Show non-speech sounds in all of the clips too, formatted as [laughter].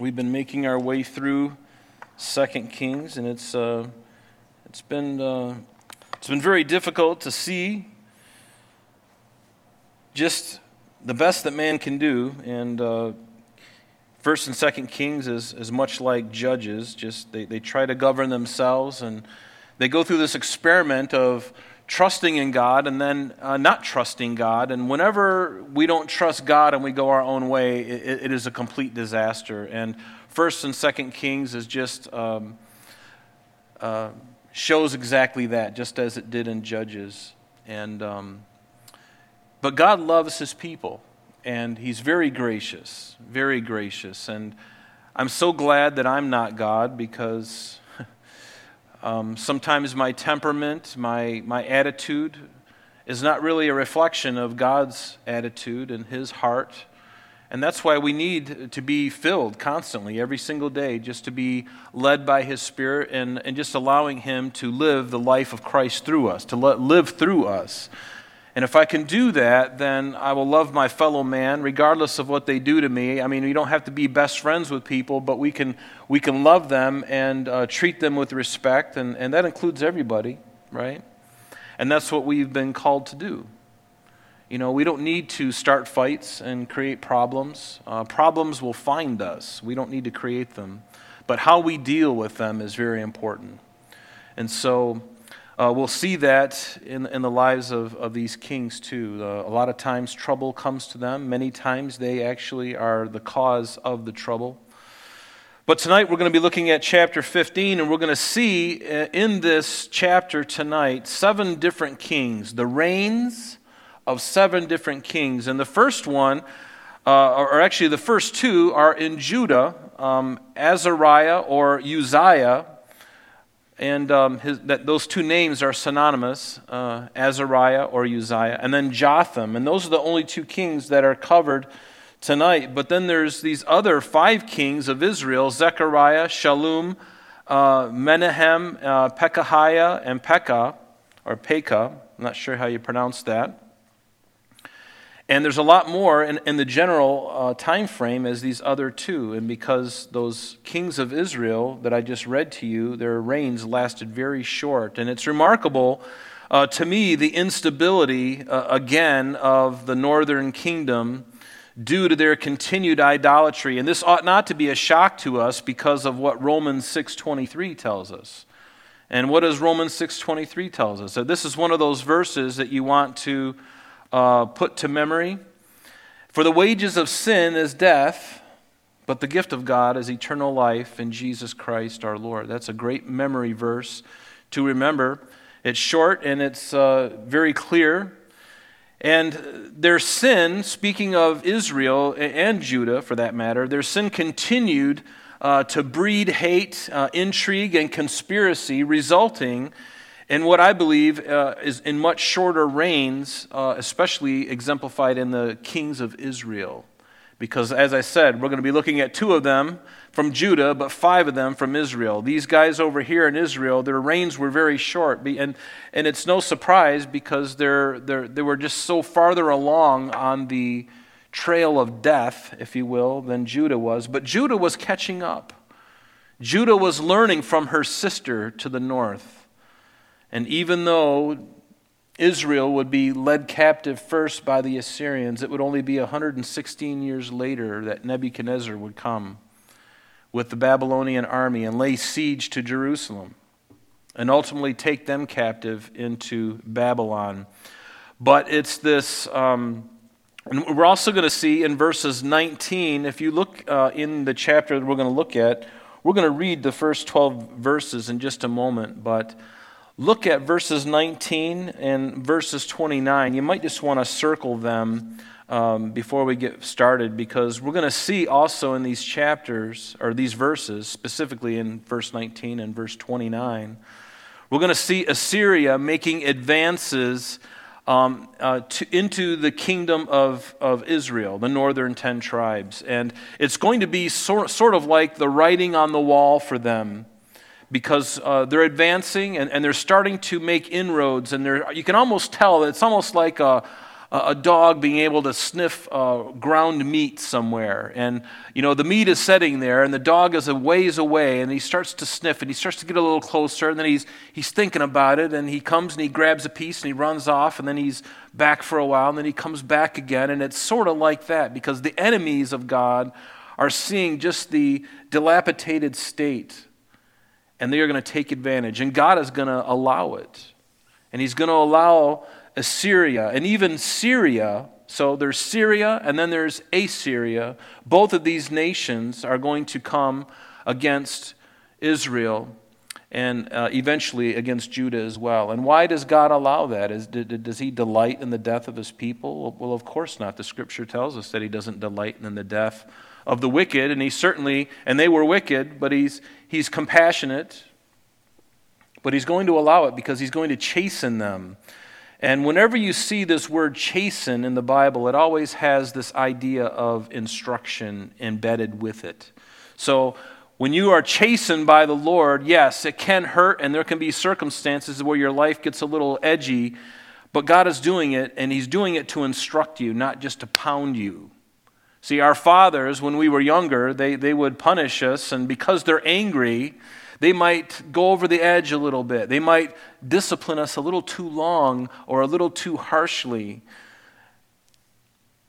We've been making our way through Second Kings, and it's uh, it's been uh, it's been very difficult to see just the best that man can do. And uh, First and Second Kings is is much like Judges. Just they, they try to govern themselves, and they go through this experiment of trusting in God and then uh, not trusting God. And whenever we don't trust God and we go our own way, it, it is a complete disaster. And First and Second Kings is just um, uh, shows exactly that, just as it did in Judges. And um, but God loves His people, and He's very gracious, very gracious. And I'm so glad that I'm not God because um, sometimes my temperament, my, my attitude, is not really a reflection of God's attitude and His heart. And that's why we need to be filled constantly, every single day, just to be led by His Spirit and, and just allowing Him to live the life of Christ through us, to let, live through us. And if I can do that, then I will love my fellow man, regardless of what they do to me. I mean, we don't have to be best friends with people, but we can, we can love them and uh, treat them with respect, and, and that includes everybody, right? And that's what we've been called to do. You know, we don't need to start fights and create problems. Uh, problems will find us, we don't need to create them. But how we deal with them is very important. And so, uh, we'll see that in, in the lives of, of these kings too. Uh, a lot of times trouble comes to them. Many times they actually are the cause of the trouble. But tonight we're going to be looking at chapter 15, and we're going to see uh, in this chapter tonight seven different kings, the reigns of seven different kings. And the first one, uh, or actually the first two, are in Judah um, Azariah or Uzziah and um, his, that those two names are synonymous uh, Azariah or Uzziah, and then Jotham. And those are the only two kings that are covered tonight. But then there's these other five kings of Israel Zechariah, Shallum, uh, Menahem, uh, Pekahiah, and Pekah, or Pekah. I'm not sure how you pronounce that. And there's a lot more in, in the general uh, time frame as these other two. And because those kings of Israel that I just read to you, their reigns lasted very short. And it's remarkable uh, to me the instability, uh, again, of the northern kingdom due to their continued idolatry. And this ought not to be a shock to us because of what Romans 6.23 tells us. And what does Romans 6.23 tells us? So this is one of those verses that you want to uh, put to memory. For the wages of sin is death, but the gift of God is eternal life in Jesus Christ our Lord. That's a great memory verse to remember. It's short and it's uh, very clear. And their sin, speaking of Israel and Judah for that matter, their sin continued uh, to breed hate, uh, intrigue, and conspiracy, resulting and what I believe uh, is in much shorter reigns, uh, especially exemplified in the kings of Israel. Because, as I said, we're going to be looking at two of them from Judah, but five of them from Israel. These guys over here in Israel, their reigns were very short. And, and it's no surprise because they're, they're, they were just so farther along on the trail of death, if you will, than Judah was. But Judah was catching up. Judah was learning from her sister to the north. And even though Israel would be led captive first by the Assyrians, it would only be 116 years later that Nebuchadnezzar would come with the Babylonian army and lay siege to Jerusalem and ultimately take them captive into Babylon. But it's this, um, and we're also going to see in verses 19, if you look uh, in the chapter that we're going to look at, we're going to read the first 12 verses in just a moment, but look at verses 19 and verses 29. You might just want to circle them um, before we get started because we're going to see also in these chapters, or these verses, specifically in verse 19 and verse 29, we're going to see Assyria making advances um, uh, to, into the kingdom of, of Israel, the northern ten tribes. And it's going to be sort, sort of like the writing on the wall for them because uh, they're advancing and, and they're starting to make inroads. And you can almost tell that it's almost like a, a dog being able to sniff uh, ground meat somewhere. And, you know, the meat is sitting there, and the dog is a ways away, and he starts to sniff, and he starts to get a little closer, and then he's, he's thinking about it, and he comes and he grabs a piece, and he runs off, and then he's back for a while, and then he comes back again. And it's sort of like that, because the enemies of God are seeing just the dilapidated state, and they are going to take advantage. And God is going to allow it. And He's going to allow Assyria, and even Syria. So there's Syria and then there's Assyria. Both of these nations are going to come against Israel and uh, eventually against Judah as well. And why does God allow that? Is, does he delight in the death of his people? Well, of course not. The scripture tells us that he doesn't delight in the death of the wicked, and he certainly, and they were wicked, but he's, he's compassionate. But he's going to allow it because he's going to chasten them. And whenever you see this word chasten in the Bible, it always has this idea of instruction embedded with it. So when you are chastened by the Lord, yes, it can hurt, and there can be circumstances where your life gets a little edgy, but God is doing it, and He's doing it to instruct you, not just to pound you. See, our fathers, when we were younger, they, they would punish us, and because they're angry, they might go over the edge a little bit. They might discipline us a little too long or a little too harshly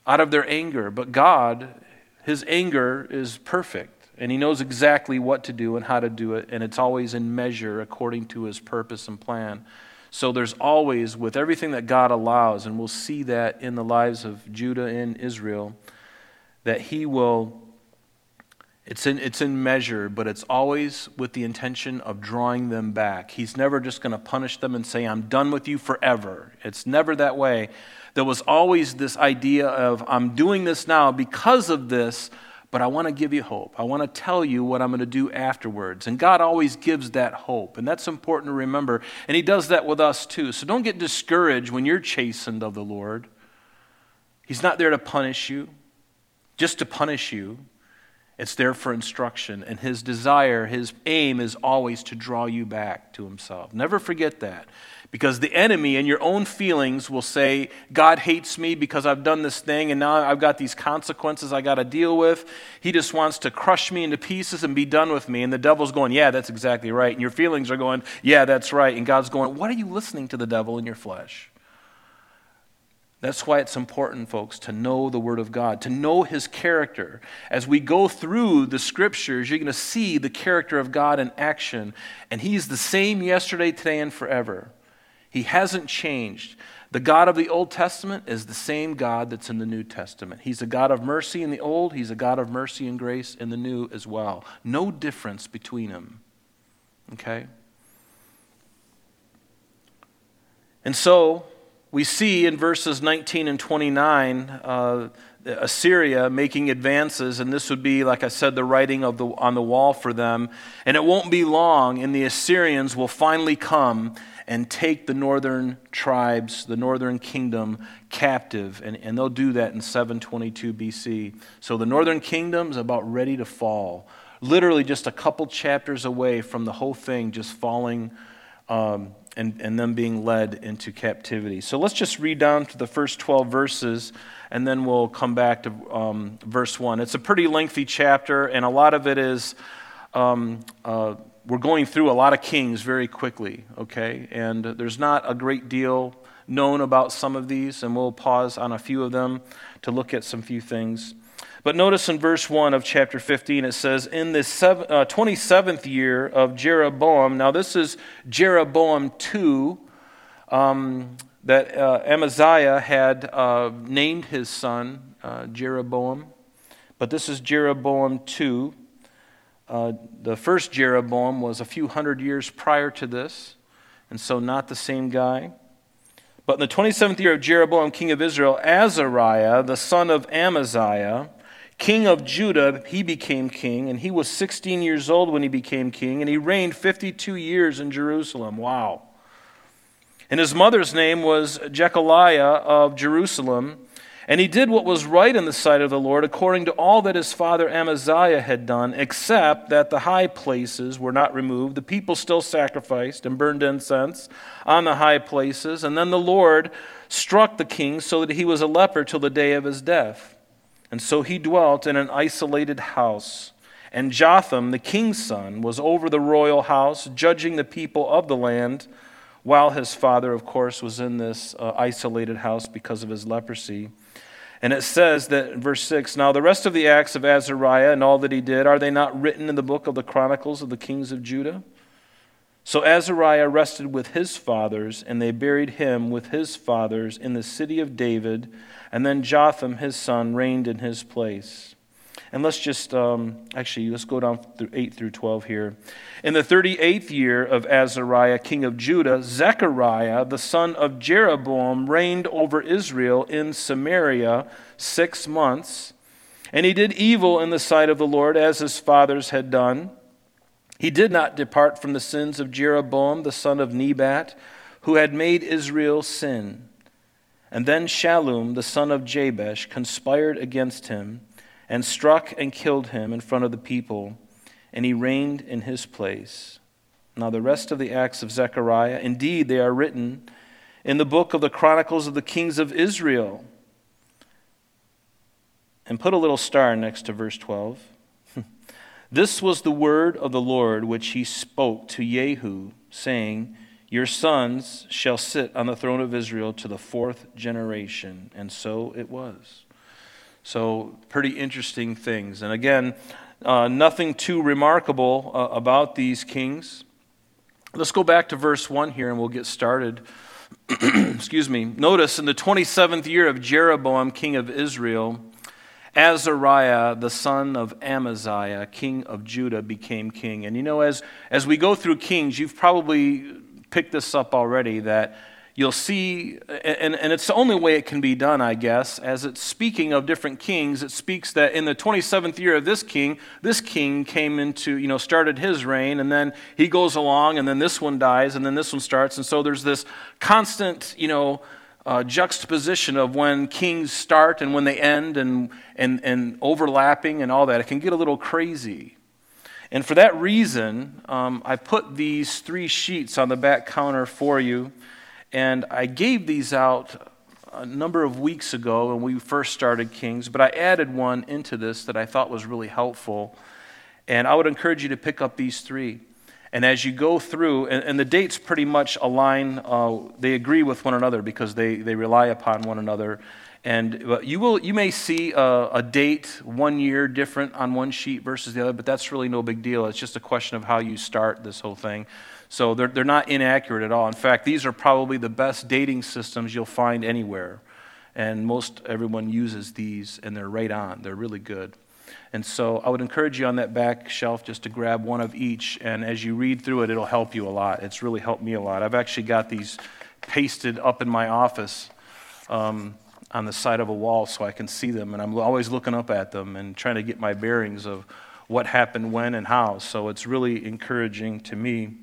out of their anger. But God, His anger is perfect, and He knows exactly what to do and how to do it, and it's always in measure according to His purpose and plan. So there's always, with everything that God allows, and we'll see that in the lives of Judah and Israel, that He will it's in, it's in measure, but it's always with the intention of drawing them back. He's never just going to punish them and say, I'm done with you forever. It's never that way. There was always this idea of, I'm doing this now because of this, but I want to give you hope. I want to tell you what I'm going to do afterwards. And God always gives that hope. And that's important to remember. And He does that with us too. So don't get discouraged when you're chastened of the Lord. He's not there to punish you, just to punish you. It's there for instruction. And his desire, his aim is always to draw you back to himself. Never forget that. Because the enemy and your own feelings will say, God hates me because I've done this thing and now I've got these consequences I got to deal with. He just wants to crush me into pieces and be done with me. And the devil's going, Yeah, that's exactly right. And your feelings are going, Yeah, that's right. And God's going, What are you listening to the devil in your flesh? That's why it's important, folks, to know the Word of God, to know His character. As we go through the Scriptures, you're going to see the character of God in action. And He's the same yesterday, today, and forever. He hasn't changed. The God of the Old Testament is the same God that's in the New Testament. He's a God of mercy in the Old, He's a God of mercy and grace in the New as well. No difference between them. Okay? And so, we see in verses 19 and 29 uh, Assyria making advances, and this would be, like I said, the writing of the, on the wall for them. And it won't be long, and the Assyrians will finally come and take the northern tribes, the northern kingdom, captive. And, and they'll do that in 722 BC. So the northern kingdom is about ready to fall. Literally just a couple chapters away from the whole thing just falling um, and, and them being led into captivity. So let's just read down to the first 12 verses, and then we'll come back to um, verse 1. It's a pretty lengthy chapter, and a lot of it is. Um, uh, we're going through a lot of kings very quickly, okay? And there's not a great deal known about some of these, and we'll pause on a few of them to look at some few things. But notice in verse 1 of chapter 15, it says, In the uh, 27th year of Jeroboam, now this is Jeroboam 2, um, that uh, Amaziah had uh, named his son uh, Jeroboam. But this is Jeroboam 2. Uh, the first Jeroboam was a few hundred years prior to this, and so not the same guy. But in the 27th year of Jeroboam, king of Israel, Azariah, the son of Amaziah, king of Judah, he became king, and he was 16 years old when he became king, and he reigned 52 years in Jerusalem. Wow. And his mother's name was Jecholiah of Jerusalem, And he did what was right in the sight of the Lord, according to all that his father Amaziah had done, except that the high places were not removed. The people still sacrificed and burned incense on the high places. And then the Lord struck the king so that he was a leper till the day of his death. And so he dwelt in an isolated house. And Jotham, the king's son, was over the royal house, judging the people of the land, while his father, of course, was in this uh, isolated house because of his leprosy. And it says that verse 6 Now the rest of the acts of Azariah and all that he did, are they not written in the book of the Chronicles of the kings of Judah? So Azariah rested with his fathers, and they buried him with his fathers in the city of David. And then Jotham, his son, reigned in his place. And let's just, um, actually, let's go down through 8 through 12 here. In the 38th year of Azariah, king of Judah, Zechariah, the son of Jeroboam, reigned over Israel in Samaria six months. And he did evil in the sight of the Lord, as his fathers had done. He did not depart from the sins of Jeroboam, the son of Nebat, who had made Israel sin. And then Shallum, the son of Jabesh, conspired against him and struck and killed him in front of the people, and he reigned in his place. Now, the rest of the acts of Zechariah, indeed, they are written in the book of the Chronicles of the Kings of Israel. And put a little star next to verse 12. This was the word of the Lord which he spoke to Jehu, saying, Your sons shall sit on the throne of Israel to the fourth generation. And so it was. So, pretty interesting things. And again, uh, nothing too remarkable uh, about these kings. Let's go back to verse 1 here and we'll get started. [clears throat] Excuse me. Notice in the 27th year of Jeroboam, king of Israel, Azariah, the son of Amaziah, king of Judah, became king. And you know, as, as we go through kings, you've probably picked this up already that you'll see, and, and it's the only way it can be done, I guess, as it's speaking of different kings, it speaks that in the 27th year of this king, this king came into, you know, started his reign, and then he goes along, and then this one dies, and then this one starts. And so there's this constant, you know, uh, juxtaposition of when kings start and when they end, and, and, and overlapping and all that. It can get a little crazy. And for that reason, um, I put these three sheets on the back counter for you. And I gave these out a number of weeks ago when we first started Kings, but I added one into this that I thought was really helpful. And I would encourage you to pick up these three. And as you go through, and, and the dates pretty much align, uh, they agree with one another because they, they rely upon one another. And you, will, you may see a, a, date one year different on one sheet versus the other, but that's really no big deal. It's just a question of how you start this whole thing. So they're, they're not inaccurate at all. In fact, these are probably the best dating systems you'll find anywhere. And most everyone uses these, and they're right on. They're really good. And so I would encourage you on that back shelf just to grab one of each. And as you read through it, it'll help you a lot. It's really helped me a lot. I've actually got these pasted up in my office um, on the side of a wall so I can see them. And I'm always looking up at them and trying to get my bearings of what happened when and how. So it's really encouraging to me.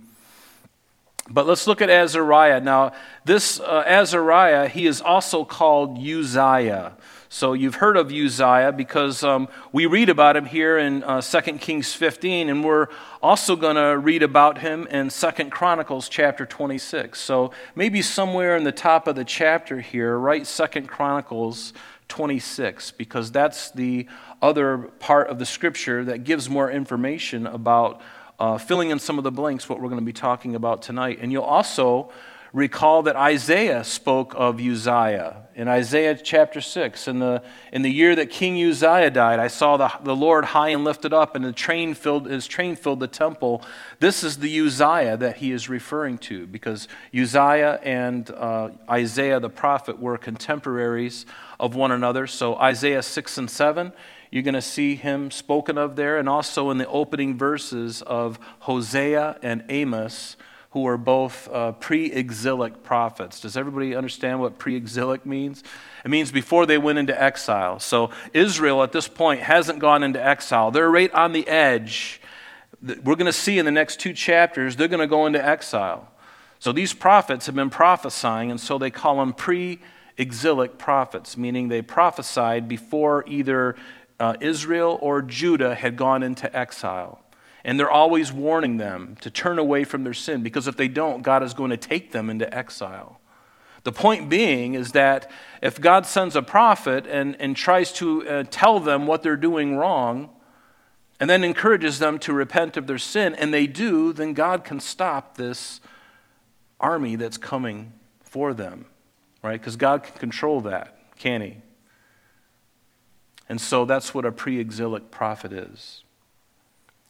But let's look at Azariah. Now, this uh, Azariah, he is also called Uzziah. So you've heard of Uzziah because um, we read about him here in uh, 2 Kings 15, and we're also going to read about him in 2 Chronicles chapter 26. So maybe somewhere in the top of the chapter here, write 2 Chronicles 26, because that's the other part of the scripture that gives more information about uh, filling in some of the blanks, what we're going to be talking about tonight. And you'll also recall that Isaiah spoke of Uzziah. In Isaiah chapter 6, in the, in the year that King Uzziah died, I saw the, the Lord high and lifted up, and the train filled, his train filled the temple. This is the Uzziah that he is referring to, because Uzziah and uh, Isaiah the prophet were contemporaries of one another. So Isaiah 6 and 7 you're going to see him spoken of there, and also in the opening verses of Hosea and Amos, who are both uh, pre exilic prophets. Does everybody understand what pre exilic means? It means before they went into exile. So Israel at this point hasn't gone into exile, they're right on the edge. We're going to see in the next two chapters, they're going to go into exile. So these prophets have been prophesying, and so they call them pre exilic prophets, meaning they prophesied before either uh, Israel or Judah had gone into exile. And they're always warning them to turn away from their sin because if they don't, God is going to take them into exile. The point being is that if God sends a prophet and, and tries to uh, tell them what they're doing wrong, and then encourages them to repent of their sin, and they do, then God can stop this army that's coming for them, right? Because God can control that, can He? And so that's what a pre exilic prophet is.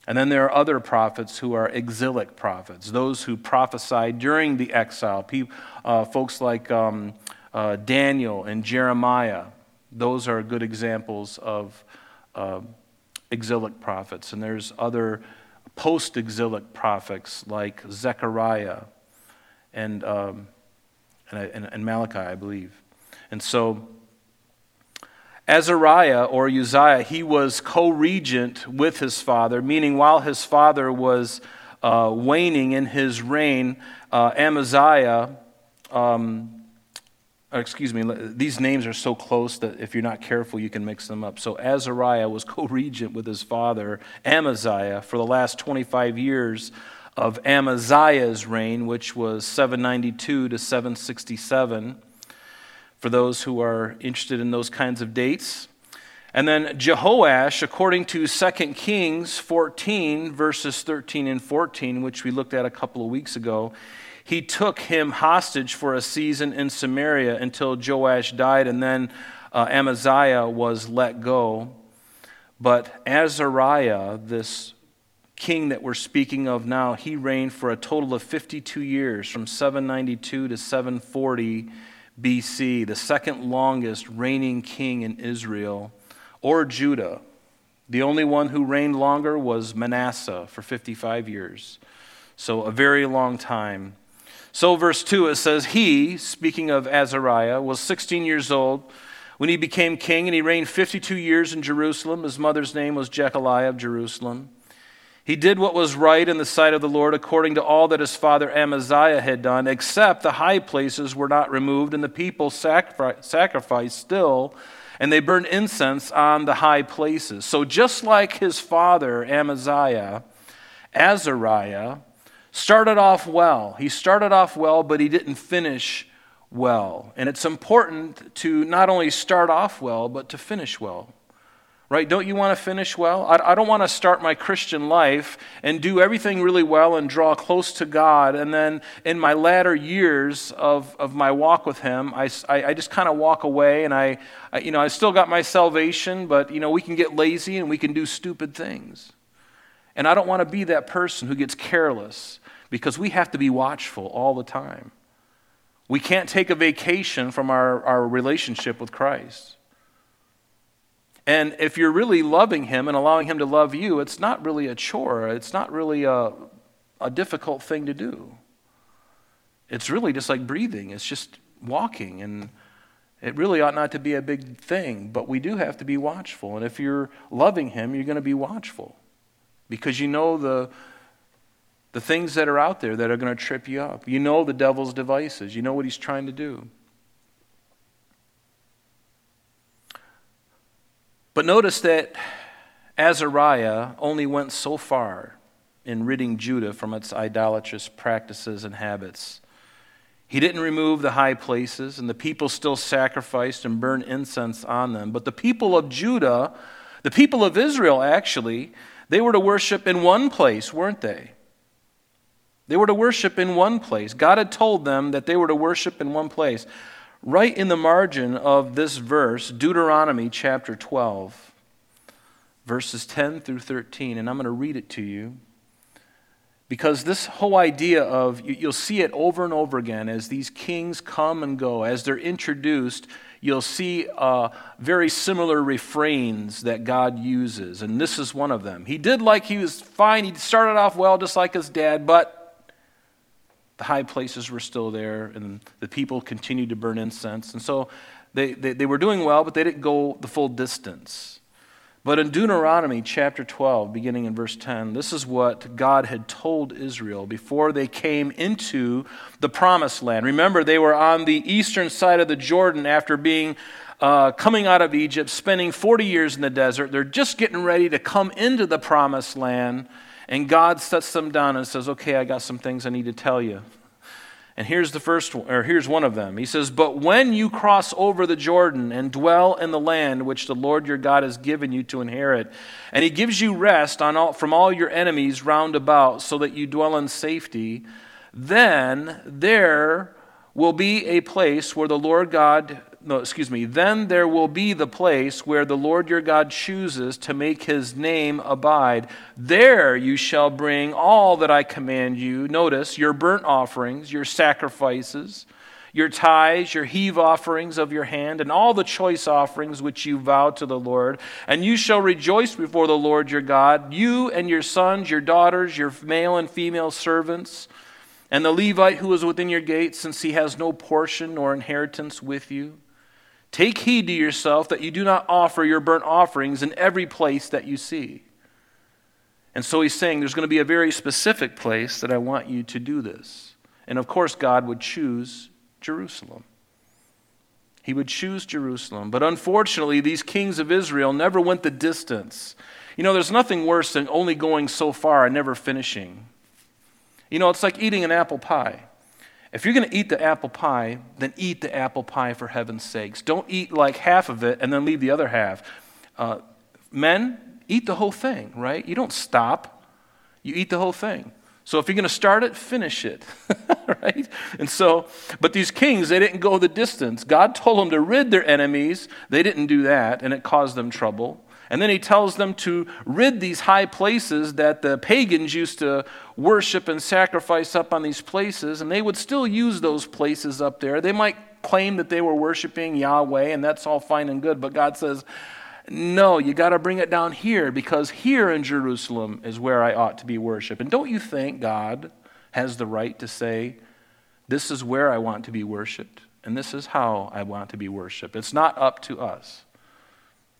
And then there are other prophets who are exilic prophets, those who prophesied during the exile. People, uh, folks like um, uh, Daniel and Jeremiah, those are good examples of uh, exilic prophets. And there's other post exilic prophets like Zechariah and, um, and, and, and Malachi, I believe. And so, Azariah or Uzziah, he was co regent with his father, meaning while his father was uh, waning in his reign, uh, Amaziah, um, excuse me, these names are so close that if you're not careful, you can mix them up. So Azariah was co regent with his father, Amaziah, for the last 25 years of Amaziah's reign, which was 792 to 767 for those who are interested in those kinds of dates. And then Jehoash, according to 2 Kings 14, verses 13 and 14, which we looked at a couple of weeks ago, he took him hostage for a season in Samaria until Joash died, and then uh, Amaziah was let go. But Azariah, this king that we're speaking of now, he reigned for a total of 52 years, from 792 to 740 BC, the second longest reigning king in Israel or Judah. The only one who reigned longer was Manasseh for 55 years. So, a very long time. So, verse 2, it says, He, speaking of Azariah, was 16 years old when he became king, and he reigned 52 years in Jerusalem. His mother's name was Jecholiah of Jerusalem. He did what was right in the sight of the Lord according to all that his father Amaziah had done, except the high places were not removed, and the people sacrificed still, and they burned incense on the high places. So just like his father Amaziah, Azariah started off well. He started off well, but he didn't finish well. And it's important to not only start off well, but to finish well right? Don't you want to finish well? I, I don't want to start my Christian life and do everything really well and draw close to God. And then in my latter years of, of my walk with Him, I, I, I just kind of walk away and I, I, you know, I still got my salvation, but, you know, we can get lazy and we can do stupid things. And I don't want to be that person who gets careless because we have to be watchful all the time. We can't take a vacation from our, our relationship with Christ. And if you're really loving Him and allowing Him to love you, it's not really a chore. It's not really a, a difficult thing to do. It's really just like breathing, it's just walking. And it really ought not to be a big thing, but we do have to be watchful. And if you're loving Him, you're going to be watchful because you know the, the things that are out there that are going to trip you up. You know the devil's devices, you know what he's trying to do. But notice that Azariah only went so far in ridding Judah from its idolatrous practices and habits. He didn't remove the high places, and the people still sacrificed and burned incense on them. But the people of Judah, the people of Israel actually, they were to worship in one place, weren't they? They were to worship in one place. God had told them that they were to worship in one place. Right in the margin of this verse, Deuteronomy chapter 12, verses 10 through 13, and I'm going to read it to you. Because this whole idea of, you'll see it over and over again as these kings come and go, as they're introduced, you'll see uh, very similar refrains that God uses, and this is one of them. He did like he was fine, he started off well, just like his dad, but the high places were still there, and the people continued to burn incense. And so they, they, they were doing well, but they didn't go the full distance. But in Deuteronomy chapter 12, beginning in verse 10, this is what God had told Israel before they came into the promised land. Remember, they were on the eastern side of the Jordan after being uh, coming out of Egypt, spending 40 years in the desert. They're just getting ready to come into the promised land, and God sets them down and says, Okay, I got some things I need to tell you. And here's the first or here's one of them. He says, But when you cross over the Jordan and dwell in the land which the Lord your God has given you to inherit, and he gives you rest all, from all your enemies round about, so that you dwell in safety, then there will be a place where the Lord God no, excuse me, then there will be the place where the Lord your God chooses to make his name abide. There you shall bring all that I command you. Notice your burnt offerings, your sacrifices, your tithes, your heave offerings of your hand, and all the choice offerings which you vow to the Lord. And you shall rejoice before the Lord your God, you and your sons, your daughters, your male and female servants. And the Levite who is within your gates, since he has no portion or inheritance with you. Take heed to yourself that you do not offer your burnt offerings in every place that you see. And so he's saying there's going to be a very specific place that I want you to do this. And of course, God would choose Jerusalem. He would choose Jerusalem. But unfortunately, these kings of Israel never went the distance. You know, there's nothing worse than only going so far and never finishing. You know, it's like eating an apple pie. If you're going to eat the apple pie, then eat the apple pie for heaven's sakes. Don't eat like half of it and then leave the other half. Uh, men, eat the whole thing, right? You don't stop, you eat the whole thing. So if you're going to start it, finish it, [laughs] right? And so, but these kings, they didn't go the distance. God told them to rid their enemies. They didn't do that, and it caused them trouble. And then he tells them to rid these high places that the pagans used to worship and sacrifice up on these places, and they would still use those places up there. They might claim that they were worshiping Yahweh, and that's all fine and good, but God says, no, you got to bring it down here because here in Jerusalem is where I ought to be worshiped. And don't you think God has the right to say, this is where I want to be worshiped, and this is how I want to be worshiped? It's not up to us.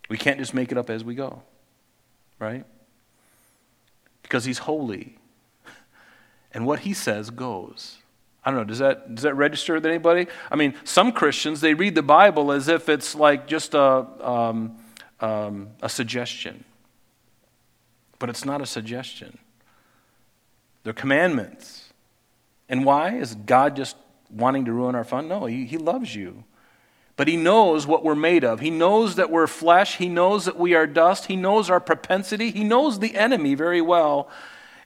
We can't just make it up as we go, right? Because he's holy. And what he says goes. I don't know, does that, does that register with anybody? I mean, some Christians, they read the Bible as if it's like just a, um, um, a suggestion. But it's not a suggestion, they're commandments. And why? Is God just wanting to ruin our fun? No, he, he loves you. But he knows what we're made of. He knows that we're flesh. He knows that we are dust. He knows our propensity. He knows the enemy very well.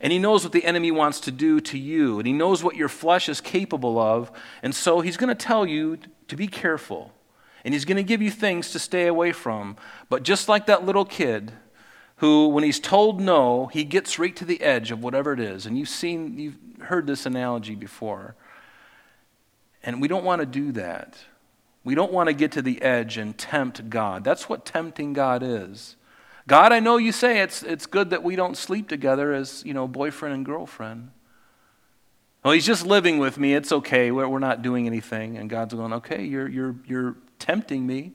And he knows what the enemy wants to do to you. And he knows what your flesh is capable of. And so he's going to tell you to be careful. And he's going to give you things to stay away from. But just like that little kid who, when he's told no, he gets right to the edge of whatever it is. And you've seen, you've heard this analogy before. And we don't want to do that. We don't want to get to the edge and tempt God. That's what tempting God is. God, I know you say it's, it's good that we don't sleep together as, you know, boyfriend and girlfriend. Well, he's just living with me. It's okay. We're, we're not doing anything. And God's going, okay, you're, you're, you're tempting me.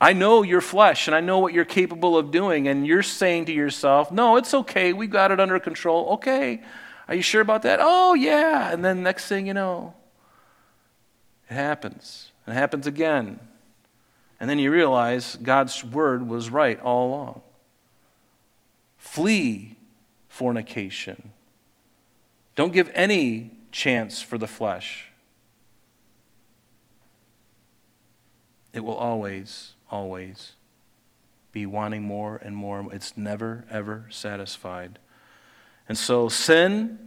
I know your flesh and I know what you're capable of doing. And you're saying to yourself, no, it's okay. We got it under control. Okay. Are you sure about that? Oh, yeah. And then next thing you know, it happens. And it happens again. And then you realize God's word was right all along. Flee fornication. Don't give any chance for the flesh. It will always, always be wanting more and more. It's never, ever satisfied. And so, sin,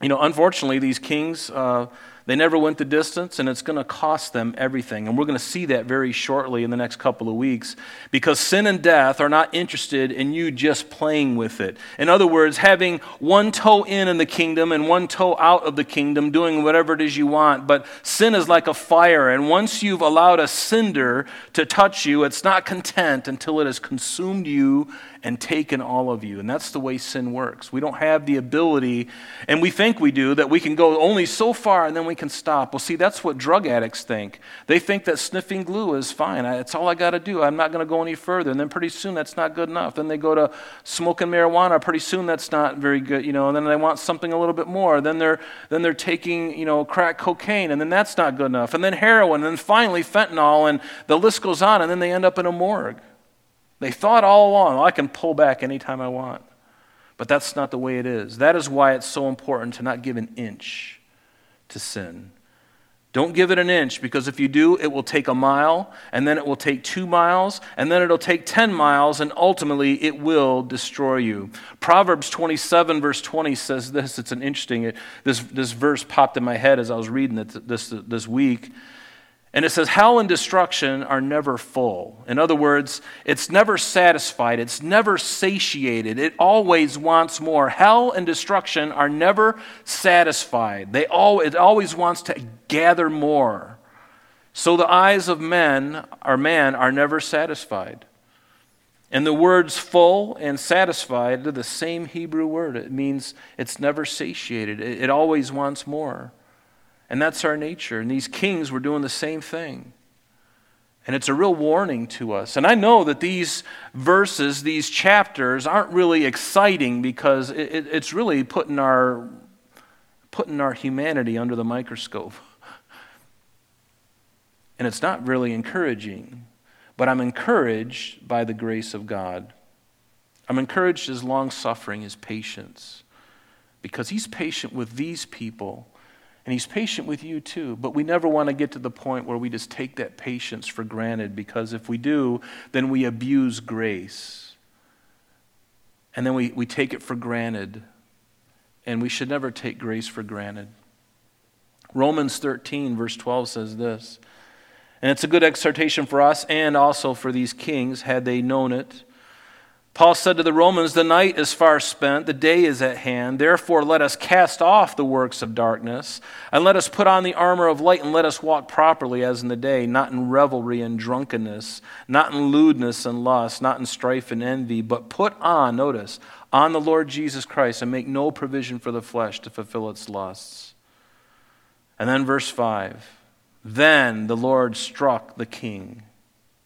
you know, unfortunately, these kings. Uh, they never went the distance, and it's going to cost them everything. And we're going to see that very shortly in the next couple of weeks because sin and death are not interested in you just playing with it. In other words, having one toe in in the kingdom and one toe out of the kingdom, doing whatever it is you want. But sin is like a fire, and once you've allowed a cinder to touch you, it's not content until it has consumed you and taken all of you. And that's the way sin works. We don't have the ability, and we think we do, that we can go only so far and then we can stop. Well, see, that's what drug addicts think. They think that sniffing glue is fine. It's all I got to do. I'm not going to go any further. And then pretty soon that's not good enough. Then they go to smoking marijuana. Pretty soon that's not very good, you know. And then they want something a little bit more. Then they're then they're taking, you know, crack cocaine, and then that's not good enough. And then heroin, and then finally fentanyl, and the list goes on. And then they end up in a morgue. They thought all along, well, I can pull back anytime I want. But that's not the way it is. That is why it's so important to not give an inch to sin. Don't give it an inch because if you do, it will take a mile, and then it will take two miles, and then it'll take 10 miles, and ultimately it will destroy you. Proverbs 27, verse 20 says this. It's an interesting, it, this, this verse popped in my head as I was reading it this, this week. And it says, Hell and destruction are never full. In other words, it's never satisfied, it's never satiated, it always wants more. Hell and destruction are never satisfied, they all, it always wants to gather more. So the eyes of men, or man, are never satisfied. And the words full and satisfied are the same Hebrew word. It means it's never satiated, it, it always wants more. And that's our nature. And these kings were doing the same thing. And it's a real warning to us. And I know that these verses, these chapters, aren't really exciting because it, it's really putting our, putting our humanity under the microscope. [laughs] And it's not really encouraging. But I'm encouraged by the grace of God. I'm encouraged his long suffering, his patience, because he's patient with these people and He's patient with you too. But we never want to get to the point where we just take that patience for granted because if we do, then we abuse grace. And then we, we take it for granted. And we should never take grace for granted. Romans 13, verse 12 says this. And it's a good exhortation for us and also for these kings, had they known it. Paul said to the Romans, The night is far spent, the day is at hand. Therefore, let us cast off the works of darkness, and let us put on the armor of light, and let us walk properly as in the day, not in revelry and drunkenness, not in lewdness and lust, not in strife and envy, but put on, notice, on the Lord Jesus Christ, and make no provision for the flesh to fulfill its lusts. And then, verse 5 Then the Lord struck the king,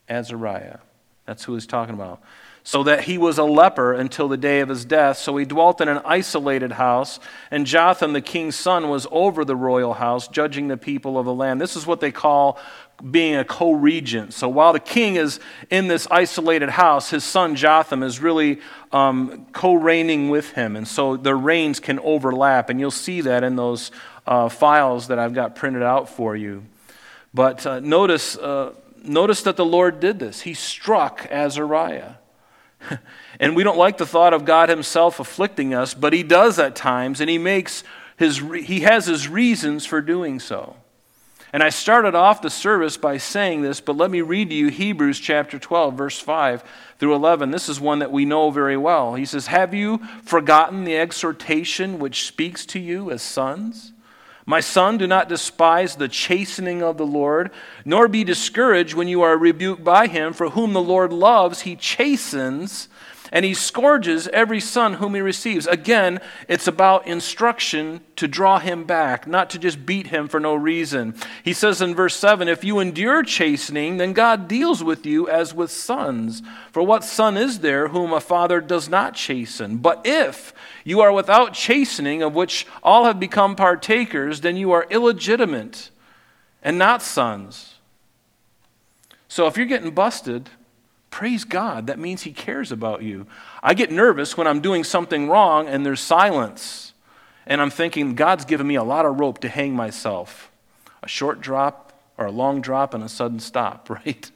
Azariah. That's who he's talking about so that he was a leper until the day of his death. So he dwelt in an isolated house, and Jotham, the king's son, was over the royal house, judging the people of the land. This is what they call being a co regent. So while the king is in this isolated house, his son Jotham is really um, co reigning with him. And so their reigns can overlap. And you'll see that in those uh, files that I've got printed out for you. But uh, notice, uh, notice that the Lord did this. He struck Azariah. [laughs] and we don't like the thought of God Himself afflicting us, but He does at times, and He makes his He has His reasons for doing so. And I started off the service by saying this, but let me read to you Hebrews chapter 12, verse 5 through 11. This is one that we know very well. He says, Have you forgotten the exhortation which speaks to you as sons? My son, do not despise the chastening of the Lord, nor be discouraged when you are rebuked by him, for whom the Lord loves, he chastens and he scourges every son whom he receives. Again, it's about instruction to draw him back, not to just beat him for no reason. He says in verse 7 If you endure chastening, then God deals with you as with sons. For what son is there whom a father does not chasten? But if you are without chastening, of which all have become partakers, then you are illegitimate and not sons. So if you're getting busted, praise God. That means He cares about you. I get nervous when I'm doing something wrong and there's silence. And I'm thinking, God's given me a lot of rope to hang myself. A short drop or a long drop and a sudden stop, [laughs] right?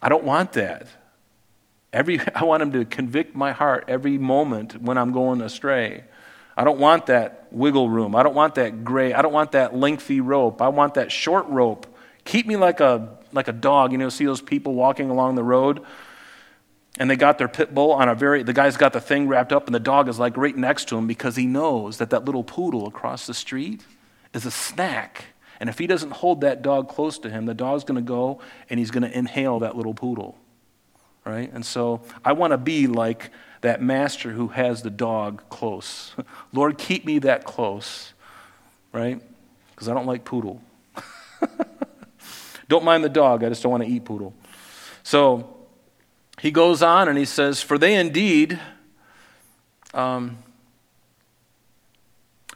I don't want that. Every, [laughs] I want him to convict my heart every moment when I'm going astray. I don't want that wiggle room. I don't want that gray. I don't want that lengthy rope. I want that short rope. Keep me like a like a dog. You know, see those people walking along the road, and they got their pit bull on a very. The guy's got the thing wrapped up, and the dog is like right next to him because he knows that that little poodle across the street is a snack. And if he doesn't hold that dog close to him, the dog's going to go and he's going to inhale that little poodle right? And so I want to be like that master who has the dog close. [laughs] Lord, keep me that close, right? Because I don't like poodle. [laughs] don't mind the dog, I just don't want to eat poodle. So he goes on and he says, For they indeed. Um,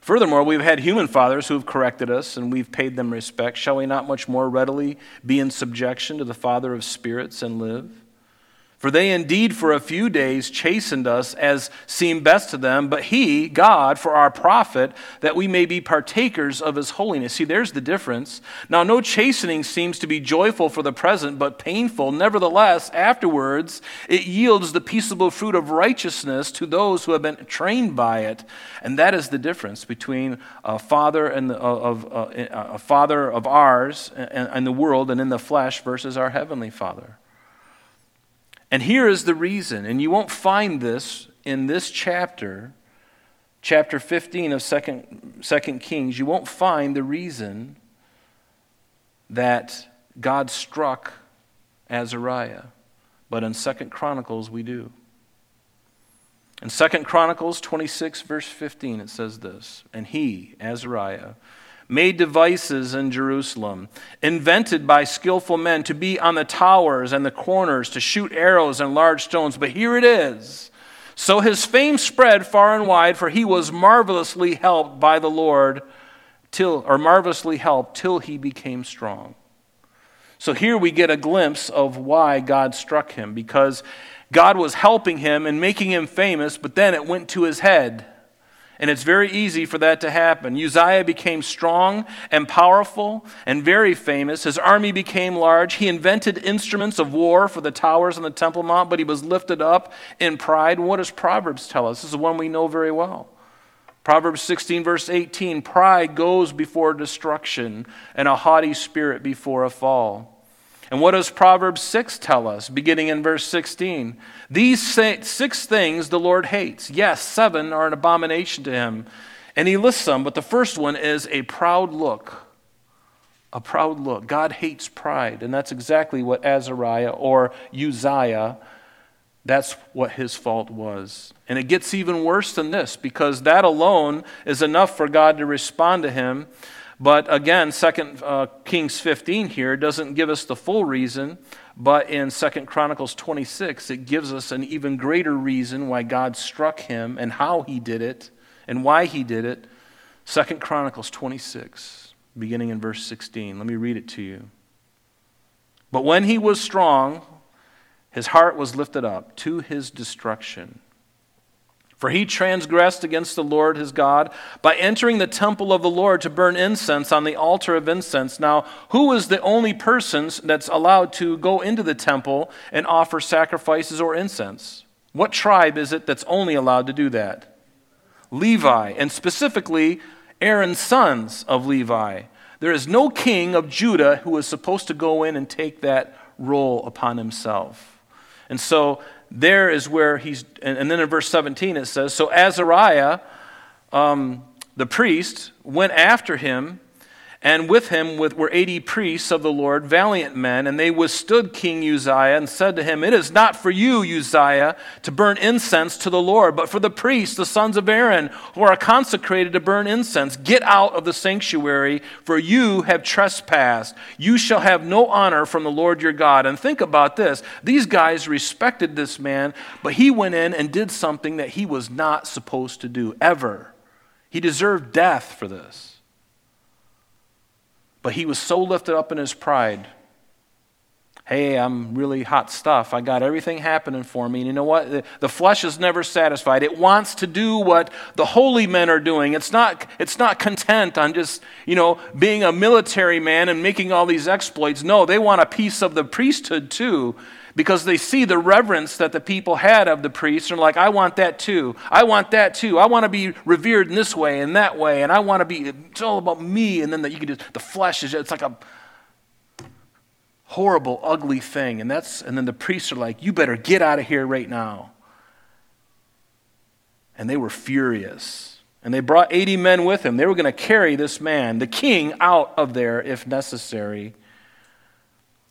Furthermore, we've had human fathers who have corrected us, and we've paid them respect. Shall we not much more readily be in subjection to the Father of spirits and live? For they indeed for a few days chastened us as seemed best to them, but he, God, for our profit, that we may be partakers of his holiness. See, there's the difference. Now, no chastening seems to be joyful for the present, but painful. Nevertheless, afterwards, it yields the peaceable fruit of righteousness to those who have been trained by it. And that is the difference between a father, and the, of, uh, a father of ours and the world and in the flesh versus our heavenly Father. And here is the reason, and you won't find this in this chapter, chapter 15 of 2nd, 2nd Kings, you won't find the reason that God struck Azariah. But in 2nd Chronicles, we do. In 2nd Chronicles 26, verse 15, it says this And he, Azariah, made devices in Jerusalem, invented by skillful men to be on the towers and the corners, to shoot arrows and large stones. But here it is. So his fame spread far and wide, for he was marvelously helped by the Lord, till, or marvelously helped till he became strong. So here we get a glimpse of why God struck him, because God was helping him and making him famous, but then it went to his head. And it's very easy for that to happen. Uzziah became strong and powerful and very famous. His army became large. He invented instruments of war for the towers on the Temple Mount, but he was lifted up in pride. What does Proverbs tell us? This is one we know very well. Proverbs 16, verse 18 Pride goes before destruction, and a haughty spirit before a fall. And what does Proverbs 6 tell us, beginning in verse 16? These six things the Lord hates. Yes, seven are an abomination to him. And he lists them, but the first one is a proud look. A proud look. God hates pride, and that's exactly what Azariah or Uzziah, that's what his fault was. And it gets even worse than this because that alone is enough for God to respond to him. But again, Second uh, Kings 15 here doesn't give us the full reason, but in Second Chronicles 26, it gives us an even greater reason why God struck him and how he did it and why he did it. Second Chronicles 26, beginning in verse 16. Let me read it to you. But when he was strong, his heart was lifted up to his destruction. For he transgressed against the Lord his God by entering the temple of the Lord to burn incense on the altar of incense. Now, who is the only person that's allowed to go into the temple and offer sacrifices or incense? What tribe is it that's only allowed to do that? Levi, and specifically Aaron's sons of Levi. There is no king of Judah who is supposed to go in and take that role upon himself. And so there is where he's, and, then in verse 17 it says, So Azariah, um, the priest, went after him and with him were 80 priests of the Lord, valiant men, and they withstood King Uzziah and said to him, It is not for you, Uzziah, to burn incense to the Lord, but for the priests, the sons of Aaron, who are consecrated to burn incense. Get out of the sanctuary, for you have trespassed. You shall have no honor from the Lord your God. And think about this these guys respected this man, but he went in and did something that he was not supposed to do, ever. He deserved death for this. But he was so lifted up in his pride. Hey, I'm really hot stuff. I got everything happening for me. And you know what? The flesh is never satisfied. It wants to do what the holy men are doing. It's not, it's not content on just, you know, being a military man and making all these exploits. No, they want a piece of the priesthood too because they see the reverence that the people had of the priests and like, I want that too. I want that too. I want to be revered in this way and that way, and I want to be, it's all about me. And then the, you can just, the flesh is, it's like a horrible, ugly thing. And that's, and then the priests are like, you better get out of here right now. And they were furious. And they brought 80 men with them. They were going to carry this man, the king, out of there if necessary.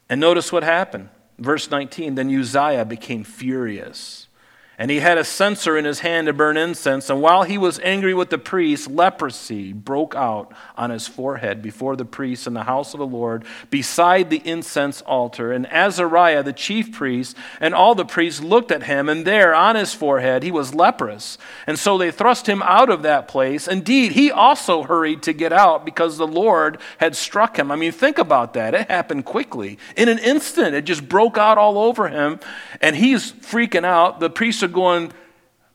And notice what happened. Verse 19 Then Uzziah became furious And he had a censer in his hand to burn incense. And while he was angry with the priests, leprosy broke out on his forehead before the priests in the house of the Lord, beside the incense altar. And Azariah, the chief priest, and all the priests looked at him, and there on his forehead he was leprous. And so they thrust him out of that place. Indeed, he also hurried to get out because the Lord had struck him. I mean, think about that. It happened quickly. In an instant, it just broke out all over him. And he's freaking out. The priests are going,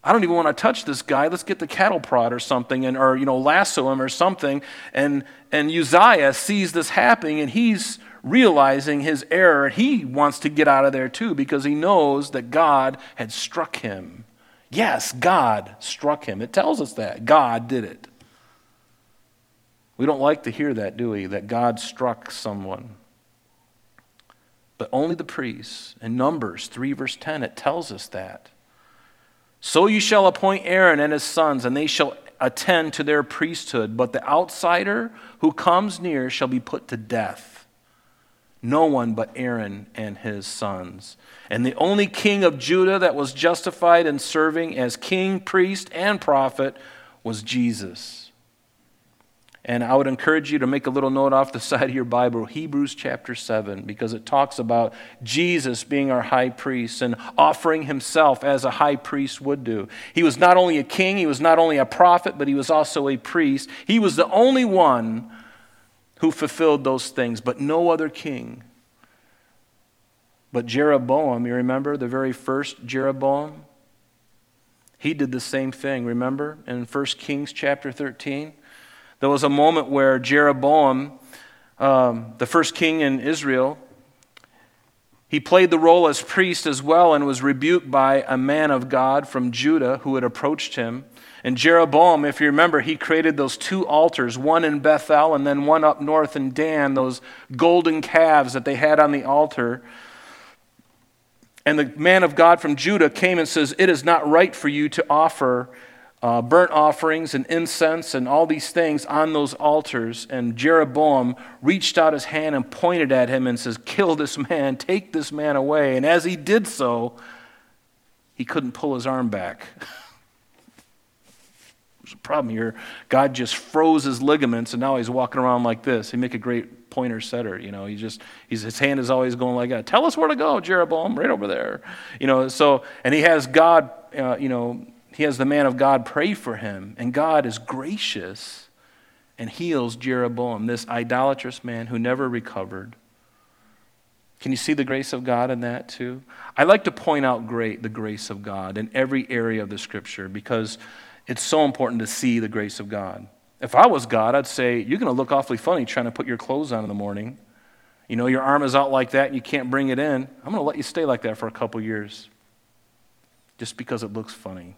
I don't even want to touch this guy. Let's get the cattle prod or something, and or you know lasso him or something. And and Uzziah sees this happening, and he's realizing his error. He wants to get out of there too because he knows that God had struck him. Yes, God struck him. It tells us that God did it. We don't like to hear that, do we? That God struck someone. But only the priests. In Numbers 3, verse 10, it tells us that. So you shall appoint Aaron and his sons, and they shall attend to their priesthood. But the outsider who comes near shall be put to death. No one but Aaron and his sons. And the only king of Judah that was justified in serving as king, priest, and prophet was Jesus. And I would encourage you to make a little note off the [laughs] side of your Bible, Hebrews chapter 7, because it talks about Jesus being our high priest and offering himself as a high priest would do. He was not only a king, he was not only a prophet, but he was also a priest. He was the only one who fulfilled those things, but no other king. But Jeroboam, you remember the very first Jeroboam? He did the same thing, remember, in 1 Kings chapter 13? There was a moment where Jeroboam, um, the first king in Israel, he played the role as priest as well and was rebuked by a man of God from Judah who had approached him. And Jeroboam, if you remember, he created those two altars, one in Bethel and then one up north in Dan, those golden calves that they had on the altar. And the man of God from Judah came and says, It is not right for you to offer uh, burnt offerings and incense and all these things on those altars. And Jeroboam reached out his hand and pointed at him and says, Kill this man, take this man away. And as he did so, he couldn't pull his arm back. [laughs] There's a problem here. God just froze his ligaments, and now he's walking around like this. He'd make a great pointer setter. You know, he just his hand is always going like that. Tell us where to go, Jeroboam, right over there. You know, so and he has God, uh, you know, he has the man of God pray for him, and God is gracious and heals Jeroboam, this idolatrous man who never recovered. Can you see the grace of God in that too? I like to point out great the grace of God in every area of the scripture because it's so important to see the grace of God. If I was God, I'd say, You're going to look awfully funny trying to put your clothes on in the morning. You know, your arm is out like that and you can't bring it in. I'm going to let you stay like that for a couple years just because it looks funny.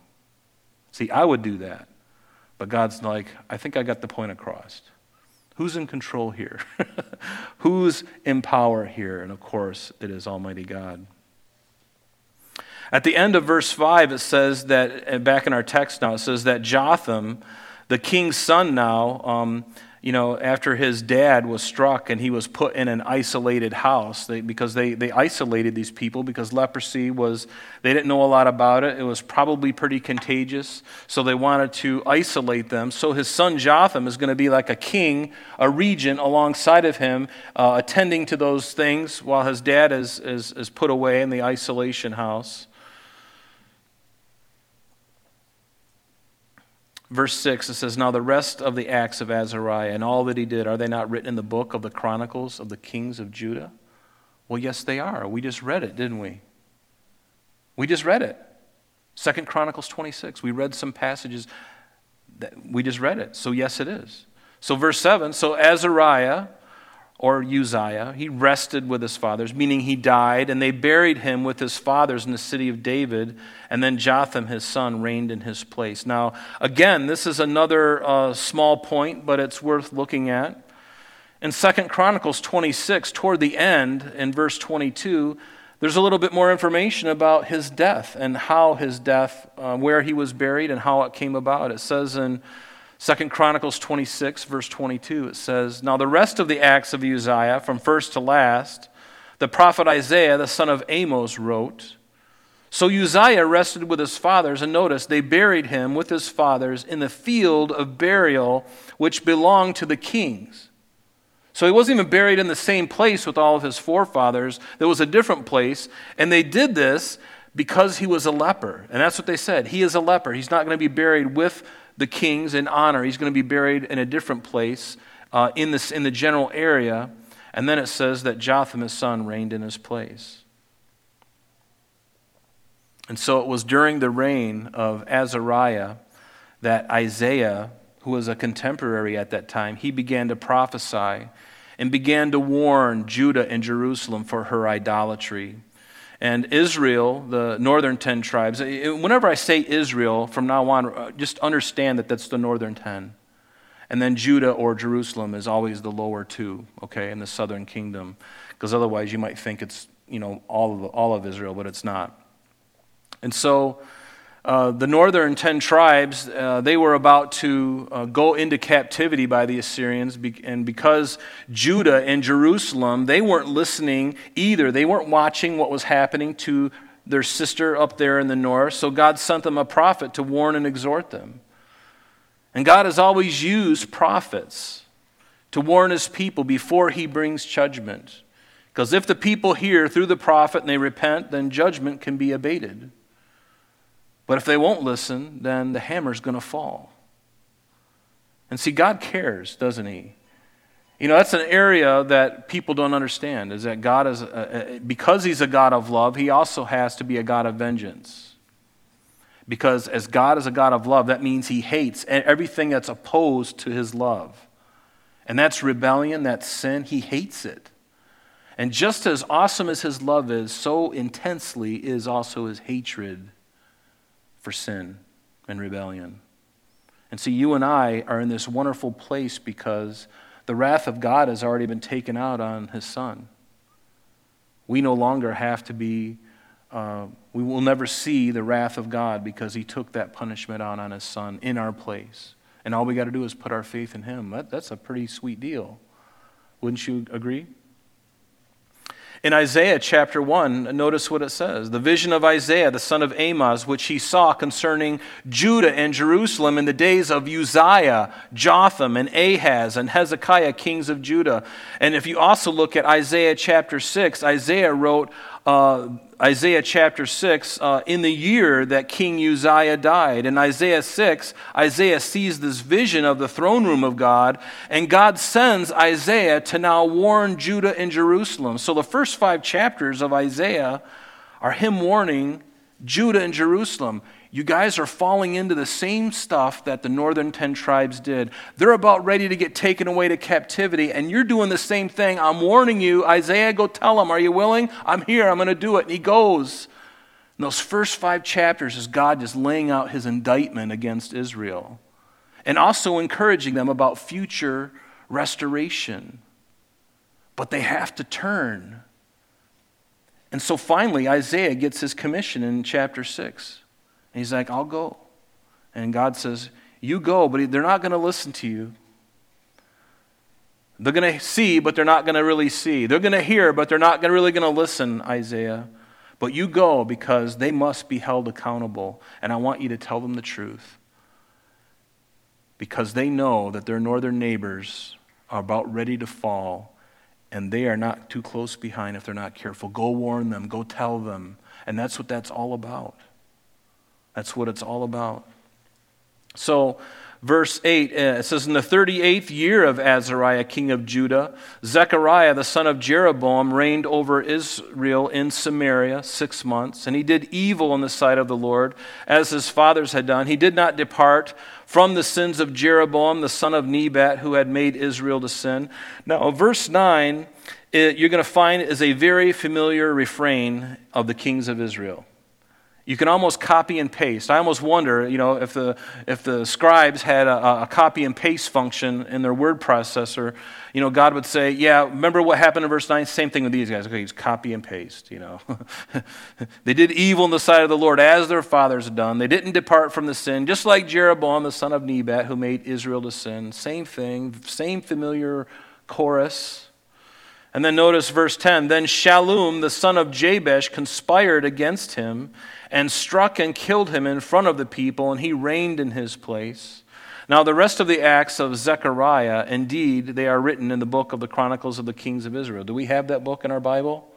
See, I would do that. But God's like, I think I got the point across. Who's in control here? [laughs] Who's in power here? And of course, it is Almighty God. At the end of verse 5, it says that, back in our text now, it says that Jotham, the king's son now, um, you know, after his dad was struck and he was put in an isolated house they, because they, they isolated these people because leprosy was, they didn't know a lot about it. It was probably pretty contagious. So they wanted to isolate them. So his son Jotham is going to be like a king, a regent alongside of him, uh, attending to those things while his dad is, is, is put away in the isolation house. Verse 6, it says, Now the rest of the acts of Azariah and all that he did, are they not written in the book of the Chronicles of the kings of Judah? Well, yes, they are. We just read it, didn't we? We just read it. Second Chronicles 26. We read some passages that we just read it. So, yes, it is. So, verse 7 so Azariah or Uzziah, he rested with his fathers, meaning he died, and they buried him with his fathers in the city of David, and then Jotham, his son, reigned in his place. Now, again, this is another uh, small point, but it's worth looking at. In Second Chronicles 26, toward the end, in verse 22, there's a little bit more information about his death and how his death, uh, where he was buried, and how it came about. It says in Second Chronicles 26, verse 22, it says, Now the rest of the acts of Uzziah, from first to last, the prophet Isaiah, the son of Amoz, wrote. So Uzziah rested with his fathers, and notice they buried him with his fathers in the field of burial which belonged to the kings. So he wasn't even buried in the same place with all of his forefathers. There was a different place, and they did this because he was a leper. And that's what they said. He is a leper. He's not going to be buried with the kings in honor. He's going to be buried in a different place uh, in, this, in the general area. And then it says that Jotham, his son, reigned in his place. And so it was during the reign of Azariah that Isaiah, who was a contemporary at that time, he began to prophesy and began to warn Judah and Jerusalem for her idolatry. And Israel, the northern 10 tribes, whenever I say Israel from now on, uh, just understand that that's the northern 10. And then Judah or Jerusalem is always the lower two, okay, in the southern kingdom. Because otherwise you might think it's, you know, all of, all of Israel, but it's not. And so uh, the northern 10 tribes, uh, they were about to uh, go into captivity by the Assyrians. And because Judah and Jerusalem, they weren't listening either. They weren't watching what was happening to their sister up there in the north. So God sent them a prophet to warn and exhort them. And God has always used prophets to warn his people before he brings judgment. Because if the people hear through the prophet and they repent, then judgment can be abated. But if they won't listen, then the hammer's going to fall. And see, God cares, doesn't He? You know, that's an area that people don't understand is that God is, a, because He's a God of love, He also has to be a God of vengeance. Because as God is a God of love, that means He hates everything that's opposed to His love. And that's rebellion, that's sin. He hates it. And just as awesome as His love is, so intensely is also His hatred for sin and rebellion. And see, you and I are in this wonderful place because the wrath of God has already been taken out on his son. We no longer have to be, uh, we will never see the wrath of God because he took that punishment out on his son in our place. And all we got to do is put our faith in him. That, that's a pretty sweet deal. Wouldn't you agree? In Isaiah chapter 1, notice what it says The vision of Isaiah, the son of Amoz, which he saw concerning Judah and Jerusalem in the days of Uzziah, Jotham, and Ahaz, and Hezekiah, kings of Judah. And if you also look at Isaiah chapter 6, Isaiah wrote, uh, Isaiah chapter 6, uh, in the year that King Uzziah died. In Isaiah 6, Isaiah sees this vision of the throne room of God, and God sends Isaiah to now warn Judah and Jerusalem. So the first five chapters of Isaiah are him warning Judah and Jerusalem you guys are falling into the same stuff that the northern 10 tribes did. They're about ready to get taken away to captivity, and you're doing the same thing. I'm warning you. Isaiah, go tell them, Are you willing? I'm here. I'm going to do it. And he goes. Those first five chapters is God just laying out his indictment against Israel and also encouraging them about future restoration. But they have to turn. And so finally, Isaiah gets his commission in chapter 6. And he's like, I'll go. And God says, You go, but they're not going to listen to you. They're going to see, but they're not going to really see. They're going to hear, but they're not really going to listen, Isaiah. But you go because they must be held accountable. And I want you to tell them the truth. Because they know that their northern neighbors are about ready to fall, and they are not too close behind if they're not careful. Go warn them, go tell them. And that's what that's all about. That's what it's all about. So, verse 8, uh, it says, In the 38th year of Azariah, king of Judah, Zechariah, the son of Jeroboam, reigned over Israel in Samaria six months. And he did evil in the sight of the Lord, as his fathers had done. He did not depart from the sins of Jeroboam, the son of Nebat, who had made Israel to sin. Now, verse 9, it, you're going to find is a very familiar refrain of the kings of Israel. You can almost copy and paste. I almost wonder, you know, if the, if the scribes had a, a, copy and paste function in their word processor, you know, God would say, yeah, remember what happened in verse 9? Same thing with these guys. Okay, just copy and paste, you know. [laughs] they did evil in the sight of the Lord as their fathers had done. They didn't depart from the sin, just like Jeroboam, the son of Nebat, who made Israel to sin. Same thing, same familiar chorus. And then notice verse 10 Then Shallum, the son of Jabesh, conspired against him and struck and killed him in front of the people, and he reigned in his place. Now, the rest of the acts of Zechariah, indeed, they are written in the book of the Chronicles of the Kings of Israel. Do we have that book in our Bible?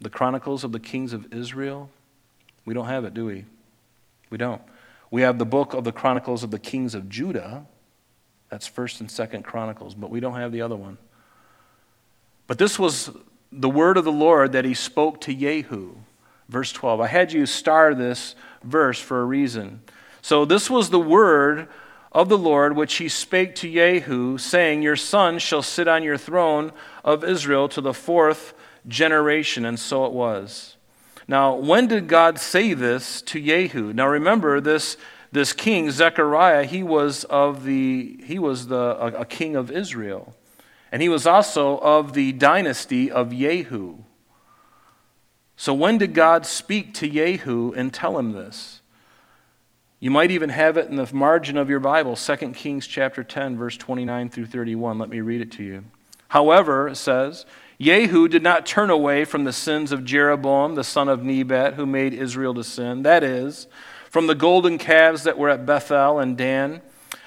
The Chronicles of the Kings of Israel? We don't have it, do we? We don't. We have the book of the Chronicles of the Kings of Judah. That's 1st and 2nd Chronicles, but we don't have the other one. But this was the word of the Lord that he spoke to Jehu. Verse 12. I had you star this verse for a reason. So this was the word of the Lord which he spake to Jehu, saying, Your son shall sit on your throne of Israel to the fourth generation. And so it was. Now, when did God say this to Jehu? Now remember, this, this king, Zechariah, he was of the he was the a, a king of Israel. And he was also of the dynasty of Jehu. So when did God speak to Jehu and tell him this? You might even have it in the margin of your Bible, 2 Kings chapter 10, verse 29 through 31. Let me read it to you. However, it says, Jehu did not turn away from the sins of Jeroboam, the son of Nebat, who made Israel to sin. That is, from the golden calves that were at Bethel and Dan.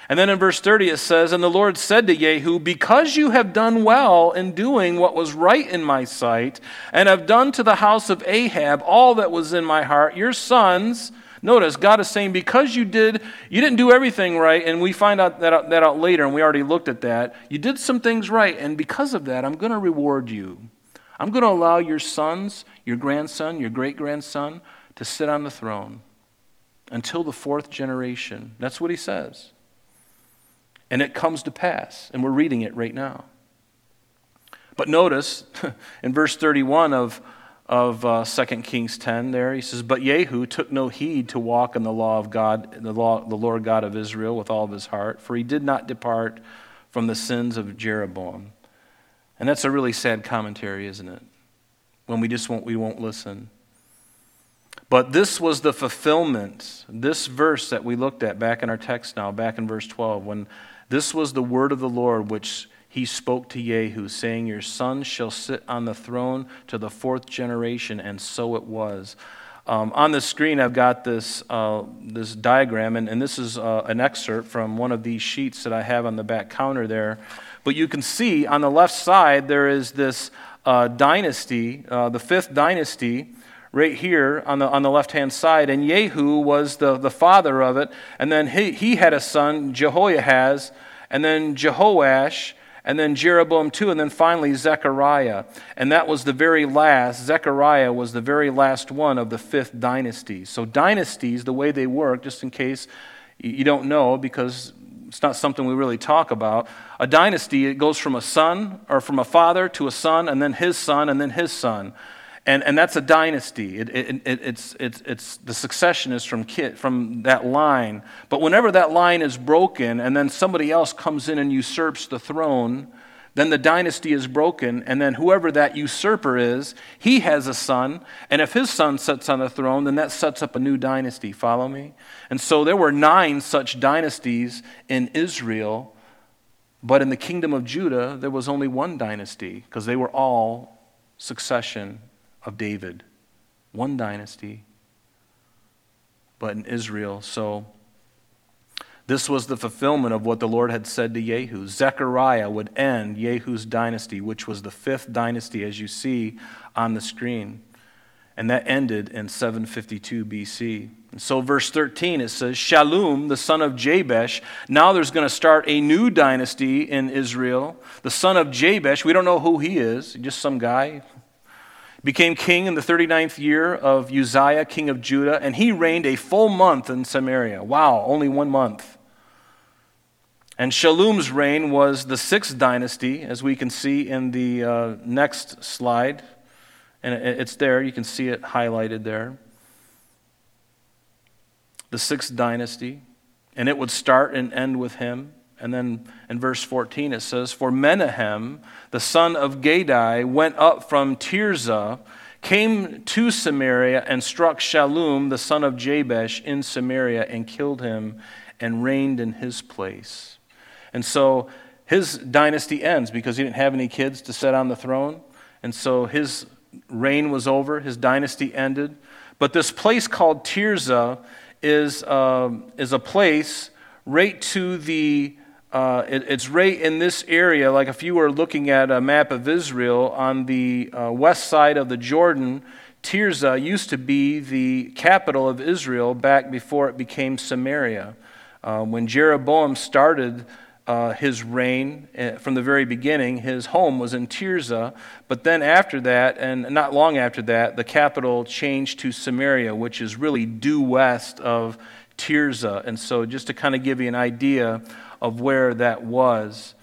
And then in verse 30 it says, And the Lord said to Jehu, Because you have done well in doing what was right in my sight, and have done to the house of Ahab all that was in my heart, your sons Notice God is saying, because you did, you didn't do everything right, and we find out that, that out later, and we already looked at that. You did some things right, and because of that, I'm going to reward you. I'm going to allow your sons, your grandson, your great grandson, to sit on the throne until the fourth generation. That's what he says. And it comes to pass, and we're reading it right now. But notice [laughs] in verse 31 of of uh, 2 Kings 10 there. He says, But Jehu took no heed to walk in the law of God, the, law, the Lord God of Israel, with all of his heart, for he did not depart from the sins of Jeroboam. And that's a really sad commentary, isn't it? When we just won't, we won't listen. But this was the fulfillment, this verse that we looked at back in our text now, back in verse 12, when this was the word of the Lord which he spoke to Jehu, saying, Your son shall sit on the throne to the fourth generation, and so it was. Um, on the screen, I've got this, uh, this diagram, and, and this is uh, an excerpt from one of these sheets that I have on the back counter there. But you can see on the left side, there is this uh, dynasty, uh, the fifth dynasty, right here on the, on the left hand side. And Jehu was the, the father of it. And then he, he had a son, Jehoahaz, and then Jehoash, and then Jeroboam II, and then finally Zechariah. And that was the very last, Zechariah was the very last one of the fifth dynasty. So, dynasties, the way they work, just in case you don't know, because it's not something we really talk about. A dynasty, it goes from a son or from a father to a son, and then his son, and then his son. And, and that's a dynasty. It, it, it, it's, it's, it's, the succession is from, from that line. But whenever that line is broken and then somebody else comes in and usurps the throne, then the dynasty is broken. And then whoever that usurper is, he has a son. And if his son sits on the throne, then that sets up a new dynasty. Follow me? And so there were nine such dynasties in Israel. But in the kingdom of Judah, there was only one dynasty because they were all succession of David. One dynasty, but in Israel. So, this was the fulfillment of what the Lord had said to Jehu. Zechariah would end Jehu's dynasty, which was the fifth dynasty, as you see on the screen. And that ended in 752 BC. And so, verse 13, it says, Shallum, the son of Jabesh. Now there's going to start a new dynasty in Israel. The son of Jabesh, we don't know who he is, just some guy, became king in the 39th year of Uzziah, king of Judah, and he reigned a full month in Samaria. Wow, only one month. And Shallum's reign was the sixth dynasty, as we can see in the uh, next slide. And it's there, you can see it highlighted there. The sixth dynasty. And it would start and end with him. And then in verse 14 it says, For Menahem, the son of Gadi, went up from Tirzah, came to Samaria, and struck Shallum, the son of Jabesh, in Samaria, and killed him, and reigned in his place. And so his dynasty ends because he didn't have any kids to set on the throne. And so his reign was over, his dynasty ended. But this place called Tirzah is, uh, is a place right to the, uh, it, it's right in this area. Like if you were looking at a map of Israel on the uh, west side of the Jordan, Tirzah used to be the capital of Israel back before it became Samaria. Uh, when Jeroboam started uh, his reign uh, from the very beginning. His home was in Tirzah, but then after that, and not long after that, the capital changed to Samaria, which is really due west of Tirzah. And so, just to kind of give you an idea of where that was.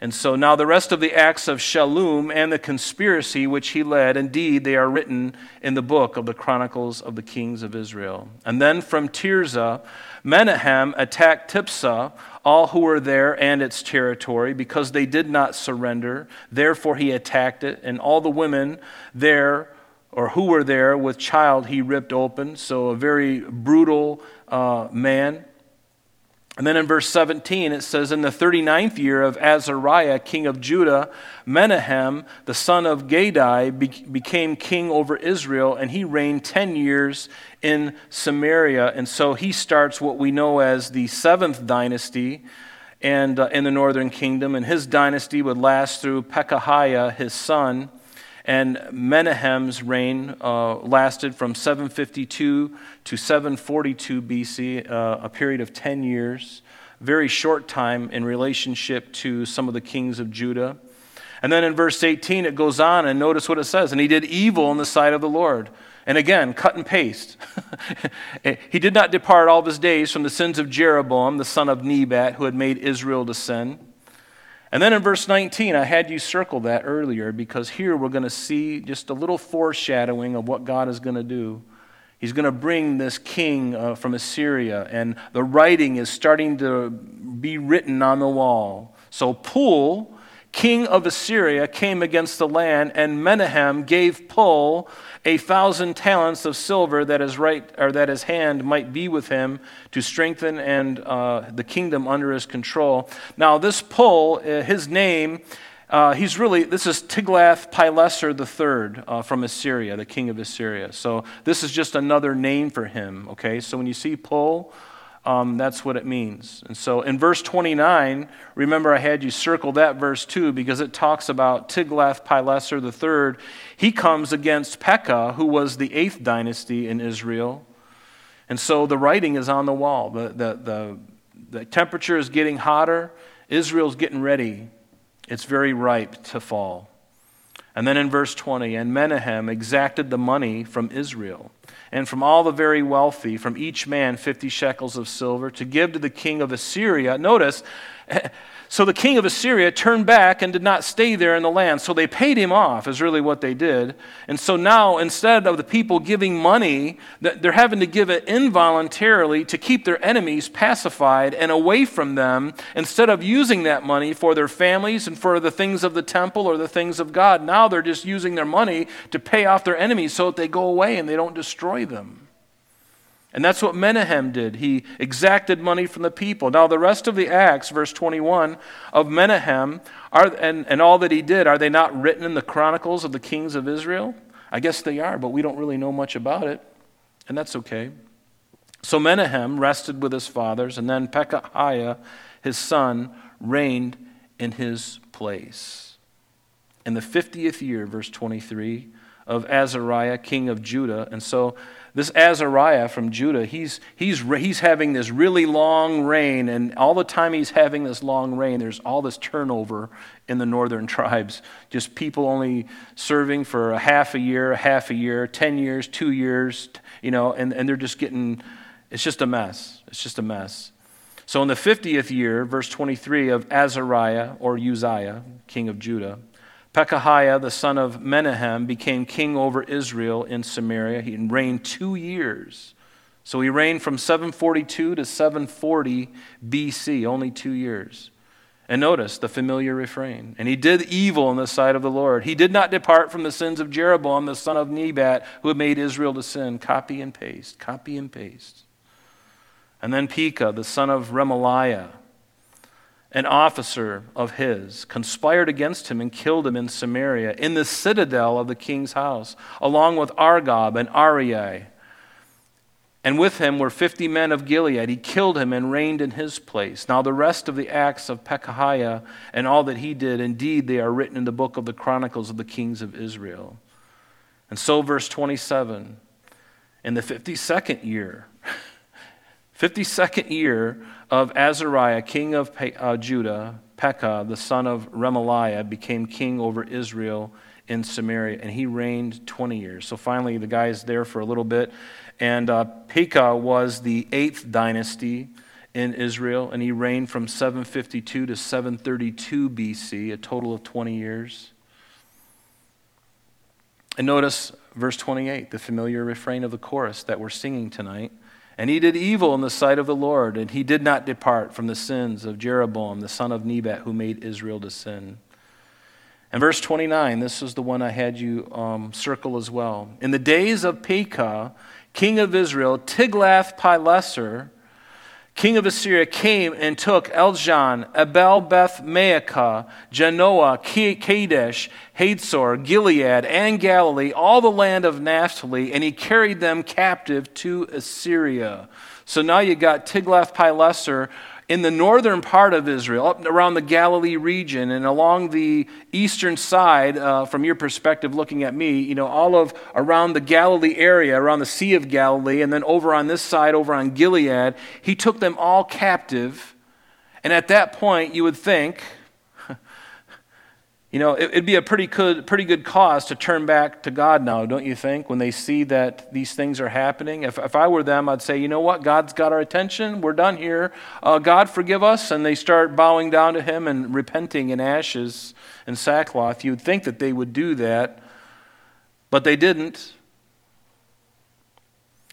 And so now the rest of the acts of Shallum and the conspiracy which he led, indeed, they are written in the book of the Chronicles of the Kings of Israel. And then from Tirzah, Menahem attacked Tiphsah, all who were there and its territory, because they did not surrender. Therefore he attacked it, and all the women there or who were there with child he ripped open. So a very brutal uh, man. And then in verse 17, it says, In the 39th year of Azariah, king of Judah, Menahem, the son of Gadai, be- became king over Israel, and he reigned 10 years in Samaria. And so he starts what we know as the seventh dynasty and, uh, in the northern kingdom. And his dynasty would last through Pekahiah, his son. And Menahem's reign uh, lasted from 752 to 742 BC, uh, a period of 10 years, very short time in relationship to some of the kings of Judah. And then in verse 18, it goes on, and notice what it says. And he did evil in the sight of the Lord. And again, cut and paste. [laughs] he did not depart all of his days from the sins of Jeroboam, the son of Nebat, who had made Israel to sin. And then in verse 19, I had you circle that earlier because here we're going to see just a little foreshadowing of what God is going to do. He's going to bring this king uh, from Assyria, and the writing is starting to be written on the wall. So Pul, king of Assyria, came against the land, and Menahem gave Pul a thousand talents of silver that his right or that his hand might be with him to strengthen and uh, the kingdom under his control. Now this Pul, uh, his name. Uh, he's really, this is Tiglath-Pileser III uh, from Assyria, the king of Assyria. So this is just another name for him, okay? So when you see Pul, um, that's what it means. And so in verse 29, remember I had you circle that verse too because it talks about Tiglath-Pileser III. He comes against Pekah, who was the eighth dynasty in Israel. And so the writing is on the wall. The, the, the, the temperature is getting hotter. Israel's getting ready. It's very ripe to fall. And then in verse 20, and Menahem exacted the money from Israel and from all the very wealthy, from each man 50 shekels of silver, to give to the king of Assyria. Notice, so the king of Assyria turned back and did not stay there in the land. So they paid him off, is really what they did. And so now, instead of the people giving money, they're having to give it involuntarily to keep their enemies pacified and away from them, instead of using that money for their families and for the things of the temple or the things of God. Now they're just using their money to pay off their enemies so that they go away and they don't destroy them. And that's what Menahem did. He exacted money from the people. Now, the rest of the Acts, verse 21, of Menahem, are, and, and all that he did, are they not written in the Chronicles of the Kings of Israel? I guess they are, but we don't really know much about it. And that's okay. So Menahem rested with his fathers, and then Pekahiah, his son, reigned in his place. In the 50th year, verse 23, of Azariah, king of Judah. And so this Azariah from Judah, he's, he's, he's having this really long reign, and all the time he's having this long reign, there's all this turnover in the northern [laughs] tribes. Just people only serving for a half a year, a half a year, 10 years, two years, you know, and, and they're just getting, it's just a mess. It's just a mess. So in the 50th year, verse 23 of Azariah, or Uzziah, king of Judah, Pekahiah, the son of Menahem, became king over Israel in Samaria. He reigned two years. So he reigned from 742 to 740 BC, only two years. And notice the familiar refrain. And he did evil in the sight of the Lord. He did not depart from the sins of Jeroboam, the son of Nebat, who had made Israel to sin. Copy and paste, copy and paste. And then Pekah, the son of Remaliah, an officer of his, conspired against him and killed him in Samaria, in the citadel of the king's house, along with Argob and Arieh. And with him were fifty men of Gilead. He killed him and reigned in his place. Now, the rest of the acts of Pekahiah and all that he did, indeed, they are written in the book of the Chronicles of the kings of Israel. And so, verse 27 in the 52nd year, 52nd year of Azariah, king of uh, Judah, Pekah, the son of Remaliah, became king over Israel in Samaria, and he reigned 20 years. So finally, the guy is there for a little bit. And uh, Pekah was the eighth dynasty in Israel, and he reigned from 752 to 732 BC, a total of 20 years. And notice verse 28, the familiar refrain of the chorus that we're singing tonight. And he did evil in the sight of the Lord, and he did not depart from the sins of Jeroboam, the son of Nebat, who made Israel to sin. And verse 29, this is the one I had you um, circle as well. In the days of Pekah, king of Israel, Tiglath-Pileser, king of Assyria, came and took Ijon, Abel Beth Maacah, Janoah, Kadesh, Hador, Gilead, and Galilee, all the land of Naphtali, and he carried them captive to Assyria. So now you got Tiglath-Pileser in the northern part of Israel, up around the Galilee region, and along the eastern side, uh, from your perspective looking at me, you know, all of around the Galilee area, around the Sea of Galilee, and then over on this side, over on Gilead, he took them all captive. And at that point, you would think, you know, it, would be a pretty good, pretty good cause to turn back to God now, don't you think, when they see that these things are happening? If, if I were them, I'd say, you know what? God's got our attention. We're done here. Uh, God, forgive us. And they start bowing down to Him and repenting in ashes and sackcloth. You'd think that they would do that, but they didn't.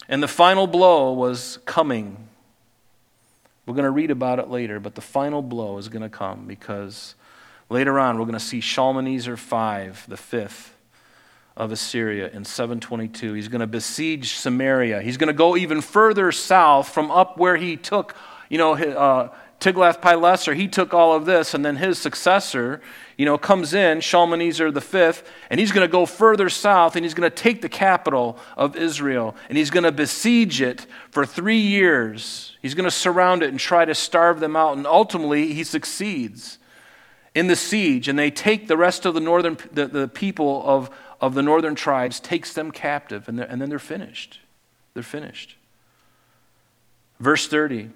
And the final blow was coming. We're going to read about it later, but the final blow is going to come because Later on, we're going to see Shalmaneser V, the fifth of Assyria in 722. He's going to besiege Samaria. He's going to go even further south from up where he took, you know, uh, Tiglath-Pileser. He took all of this, and then his successor, you know, comes in, Shalmaneser V, and he's going to go further south, and he's going to take the capital of Israel, and he's going to besiege it for three years. He's going to surround it and try to starve them out, and ultimately he succeeds in the siege, and they take the rest of the northern the, the people of, of the northern tribes, takes them captive, and, and then they're finished. They're finished. Verse 30.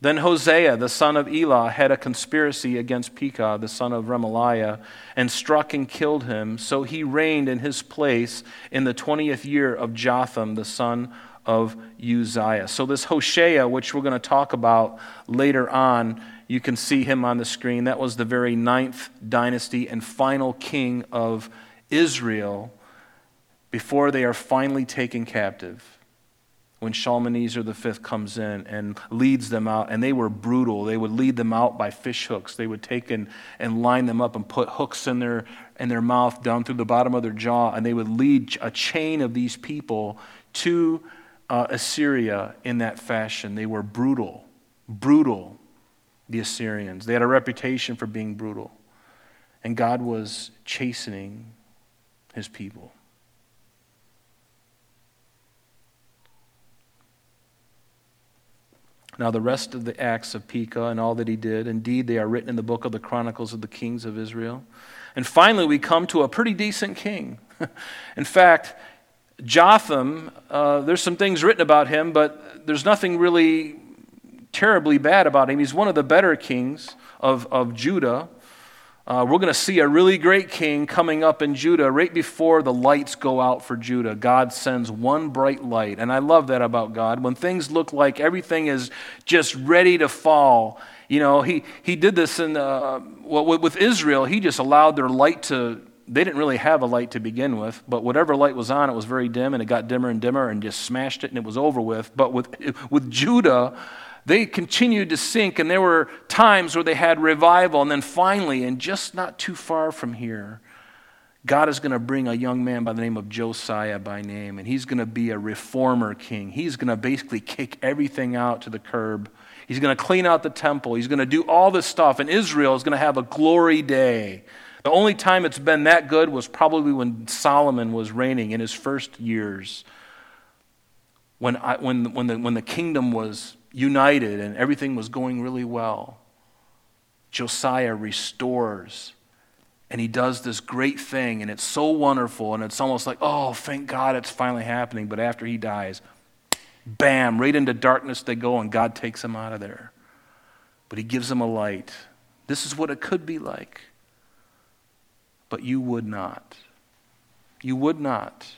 Then Hoshea, the son of Elah, had a conspiracy against Pekah, the son of Remaliah, and struck and killed him. So he reigned in his place in the 20th year of Jotham, the son of Uzziah. So this Hoshea, which we're going to talk about later on, you can see him on the screen. That was the very ninth dynasty and final king of Israel before they are finally taken captive. When Shalmaneser V comes in and leads them out, and they were brutal. They would lead them out by fish hooks. They would take and, and line them up and put hooks in their, in their mouth down through the bottom of their jaw, and they would lead a chain of these people to uh, Assyria in that fashion. They were brutal, brutal the Assyrians. They had a reputation for being brutal. And God was chastening his people. Now, the rest of the acts of Pekah and all that he did, indeed, they are written in the book of the Chronicles of the Kings of Israel. And finally, we come to a pretty decent king. [laughs] in fact, Jotham, uh, there's some things written about him, but there's nothing really terribly bad about him. He's one of the better kings of, of Judah. Uh, we're going to see a really great king coming up in Judah right before the lights go out for Judah. God sends one bright light. And I love that about God. When things look like everything is just ready to fall, you know, he, he did this in, uh, well, with Israel, he just allowed their light to, they didn't really have a light to begin with, but whatever light was on, it was very dim and it got dimmer and dimmer and just smashed it and it was over with. But with, with Judah, they continued to sink, and there were times where they had revival. And then finally, and just not too far from here, God is going to bring a young man by the name of Josiah by name, and he's going to be a reformer king. He's going to basically kick everything out to the curb. He's going to clean out the temple. He's going to do all this stuff, and Israel is going to have a glory day. The only time it's been that good was probably when Solomon was reigning in his first years, when, I, when, when, the, when the kingdom was united and everything was going really well. Josiah restores and he does this great thing, and it's so wonderful, and it's almost like, oh, thank God it's finally happening. But after he dies, bam, right into darkness they go, and God takes them out of there. But he gives them a light. This is what it could be like but you would not. You would not.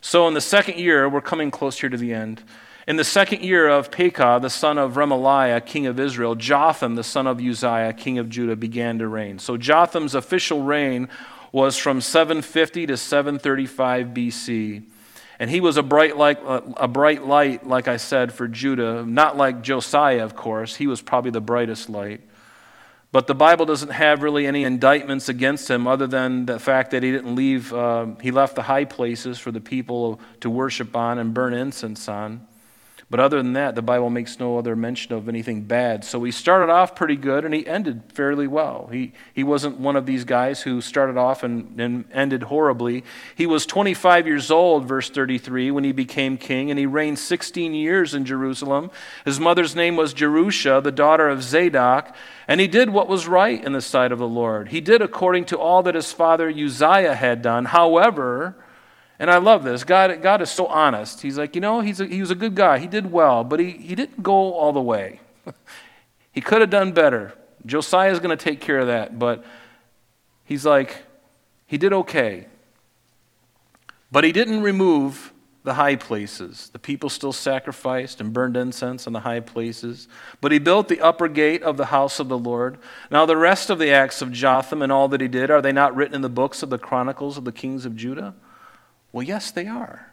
So, in the second year, we're coming close here to the end. In the second year of Pekah, the son of Remaliah, king of Israel, Jotham, the son of Uzziah, king of Judah, began to reign. So, Jotham's official reign was from 750 to 735 BC. And he was a bright, like, a bright light, like I said, for Judah. Not like Josiah, of course. He was probably the brightest light. But the Bible doesn't have really any indictments against him other than the fact that he didn't leave, uh, he left the high places for the people to worship on and burn incense on. But other than that, the Bible makes no other mention of anything bad. So he started off pretty good and he ended fairly well. He, he wasn't one of these guys who started off and, and ended horribly. He was 25 years old, verse 33, when he became king, and he reigned 16 years in Jerusalem. His mother's name was Jerusha, the daughter of Zadok, and he did what was right in the sight of the Lord. He did according to all that his father Uzziah had done. However, and I love this. God, God is so honest. He's like, you know, he's a, he was a good guy. He did well, but he, he didn't go all the way. [laughs] he could have done better. Josiah is going to take care of that, but he's like, he did okay. But he didn't remove the high places. The people still sacrificed and burned incense on the high places. But he built the upper gate of the house of the Lord. Now, the rest of the acts of Jotham and all that he did, are they not written in the books of the Chronicles of the kings of Judah? Well, yes, they are.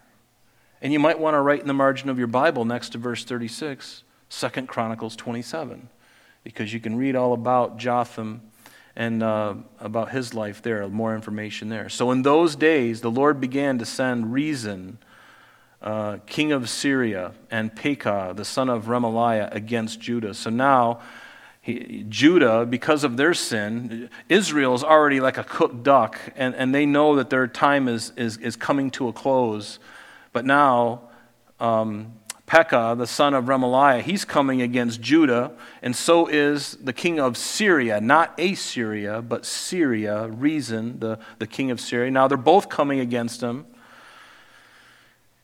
And you might want to write in the margin of your Bible next to verse 36, 2 Chronicles 27, because you can read all about Jotham and uh, about his life there, more information there. So in those days, the Lord began to send Rezin, uh, king of Syria, and Pekah, the son of Remaliah, against Judah. So now, he, Judah, because of their sin, Israel is already like a cooked duck, and, and they know that their time is, is, is coming to a close. But now, um, Pekah, the son of Remaliah, he's coming against Judah, and so is the king of Syria, not Assyria, but Syria, Rezin, the, the king of Syria. Now they're both coming against him.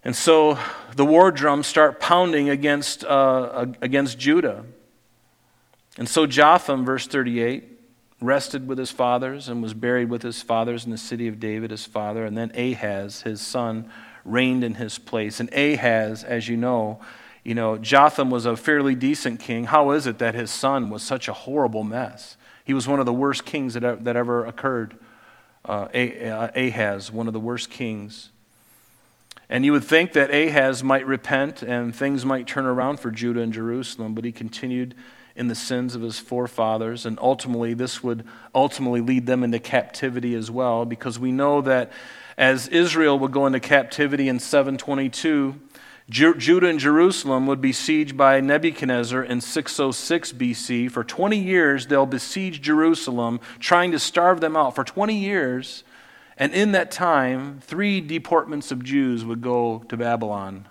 And so the war drums start pounding against, uh, against Judah. And so Jotham, verse 38, rested with his fathers and was buried with his fathers in the city of David, his father. And then Ahaz, his son, reigned in his place. And Ahaz, as you know, you know, Jotham was a fairly decent king. How is it that his son was such a horrible mess? He was one of the worst kings that, that ever occurred. Uh, uh Ahaz, one of the worst kings. And you would think that Ahaz might repent and things might turn around for Judah and Jerusalem, but he continued in the sins of his forefathers. And ultimately, this would ultimately lead them into captivity as well, because we know that as Israel would go into captivity in 722, Judah and Jerusalem would be besieged by Nebuchadnezzar in 606 BC. For 20 years, they'll besiege Jerusalem, trying to starve them out. For 20 years, and in that time, three deportments of Jews would go to Babylon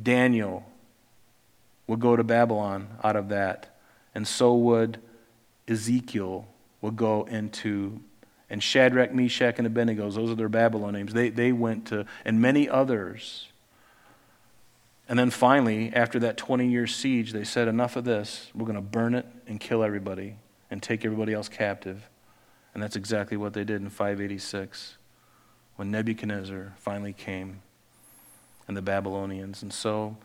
Daniel, would go to Babylon out of that. And so would Ezekiel would go into and Shadrach, Meshach, and Abednego, those are their Babylon names. They, they went to, and many others. And then finally, after that 20 year siege, they said, Enough of this. We're going to burn it and kill everybody and take everybody else captive. And that's exactly what they did in 586 when Nebuchadnezzar finally came and the Babylonians. And so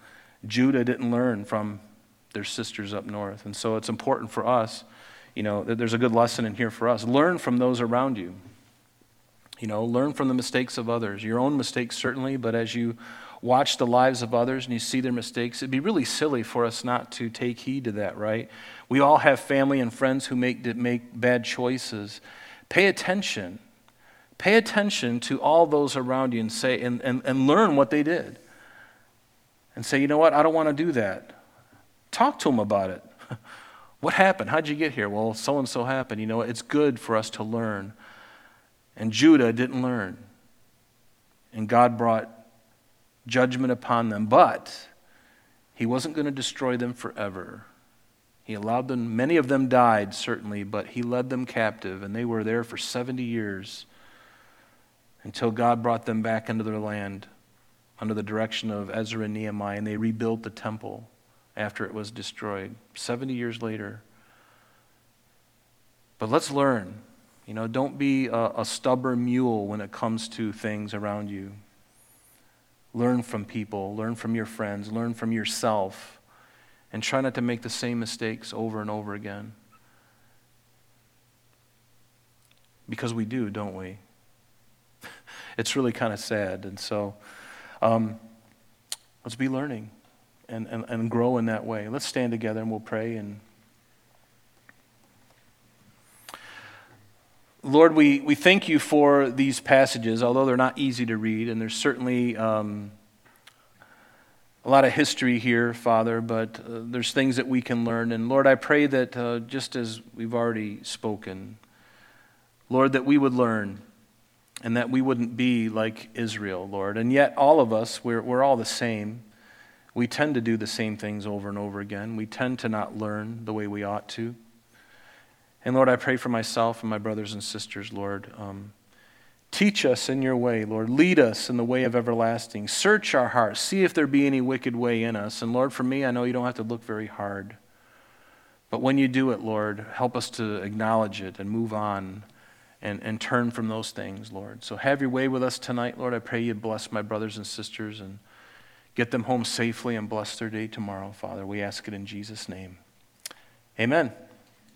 Judah didn't learn from their sisters up north. And so it's important for us, you know, that there's a good lesson in here for us. Learn from those around you. You know, learn from the mistakes of others. Your own mistakes, certainly, but as you watch the lives of others and you see their mistakes, it'd be really silly for us not to take heed to that, right? We all have family and friends who make, make bad choices. Pay attention. Pay attention to all those around you and say and, and, and learn what they did. And say, you know what, I don't want to do that. Talk to them about it. [laughs] what happened? How'd you get here? Well, so and so happened. You know, it's good for us to learn. And Judah didn't learn. And God brought judgment upon them. But he wasn't going to destroy them forever. He allowed them, many of them died, certainly, but he led them captive, and they were there for 70 years until God brought them back into their land under the direction of Ezra and Nehemiah, and they rebuilt the temple after it was destroyed 70 years later. But let's learn. You know, don't be a, a stubborn mule when it comes to things around you. Learn from people, learn from your friends, learn from yourself, and try not to make the same mistakes over and over again. Because we do, don't we? [laughs] it's really kind of sad. And so um, let's be learning and, and, and grow in that way. Let's stand together and we'll pray and. Lord, we, we thank you for these passages, although they're not easy to read, and there's certainly um, a lot of history here, Father, but uh, there's things that we can learn. And Lord, I pray that uh, just as we've already spoken, Lord, that we would learn and that we wouldn't be like Israel, Lord. And yet, all of us, we're, we're all the same. We tend to do the same things over and over again. We tend to not learn the way we ought to. And Lord, I pray for myself and my brothers and sisters, Lord. Um, teach us in your way, Lord. Lead us in the way of everlasting. Search our hearts. See if there be any wicked way in us. And Lord, for me, I know you don't have to look very hard. But when you do it, Lord, help us to acknowledge it and move on and, and turn from those things, Lord. So have your way with us tonight, Lord. I pray you bless my brothers and sisters and get them home safely and bless their day tomorrow, Father. We ask it in Jesus' name. Amen.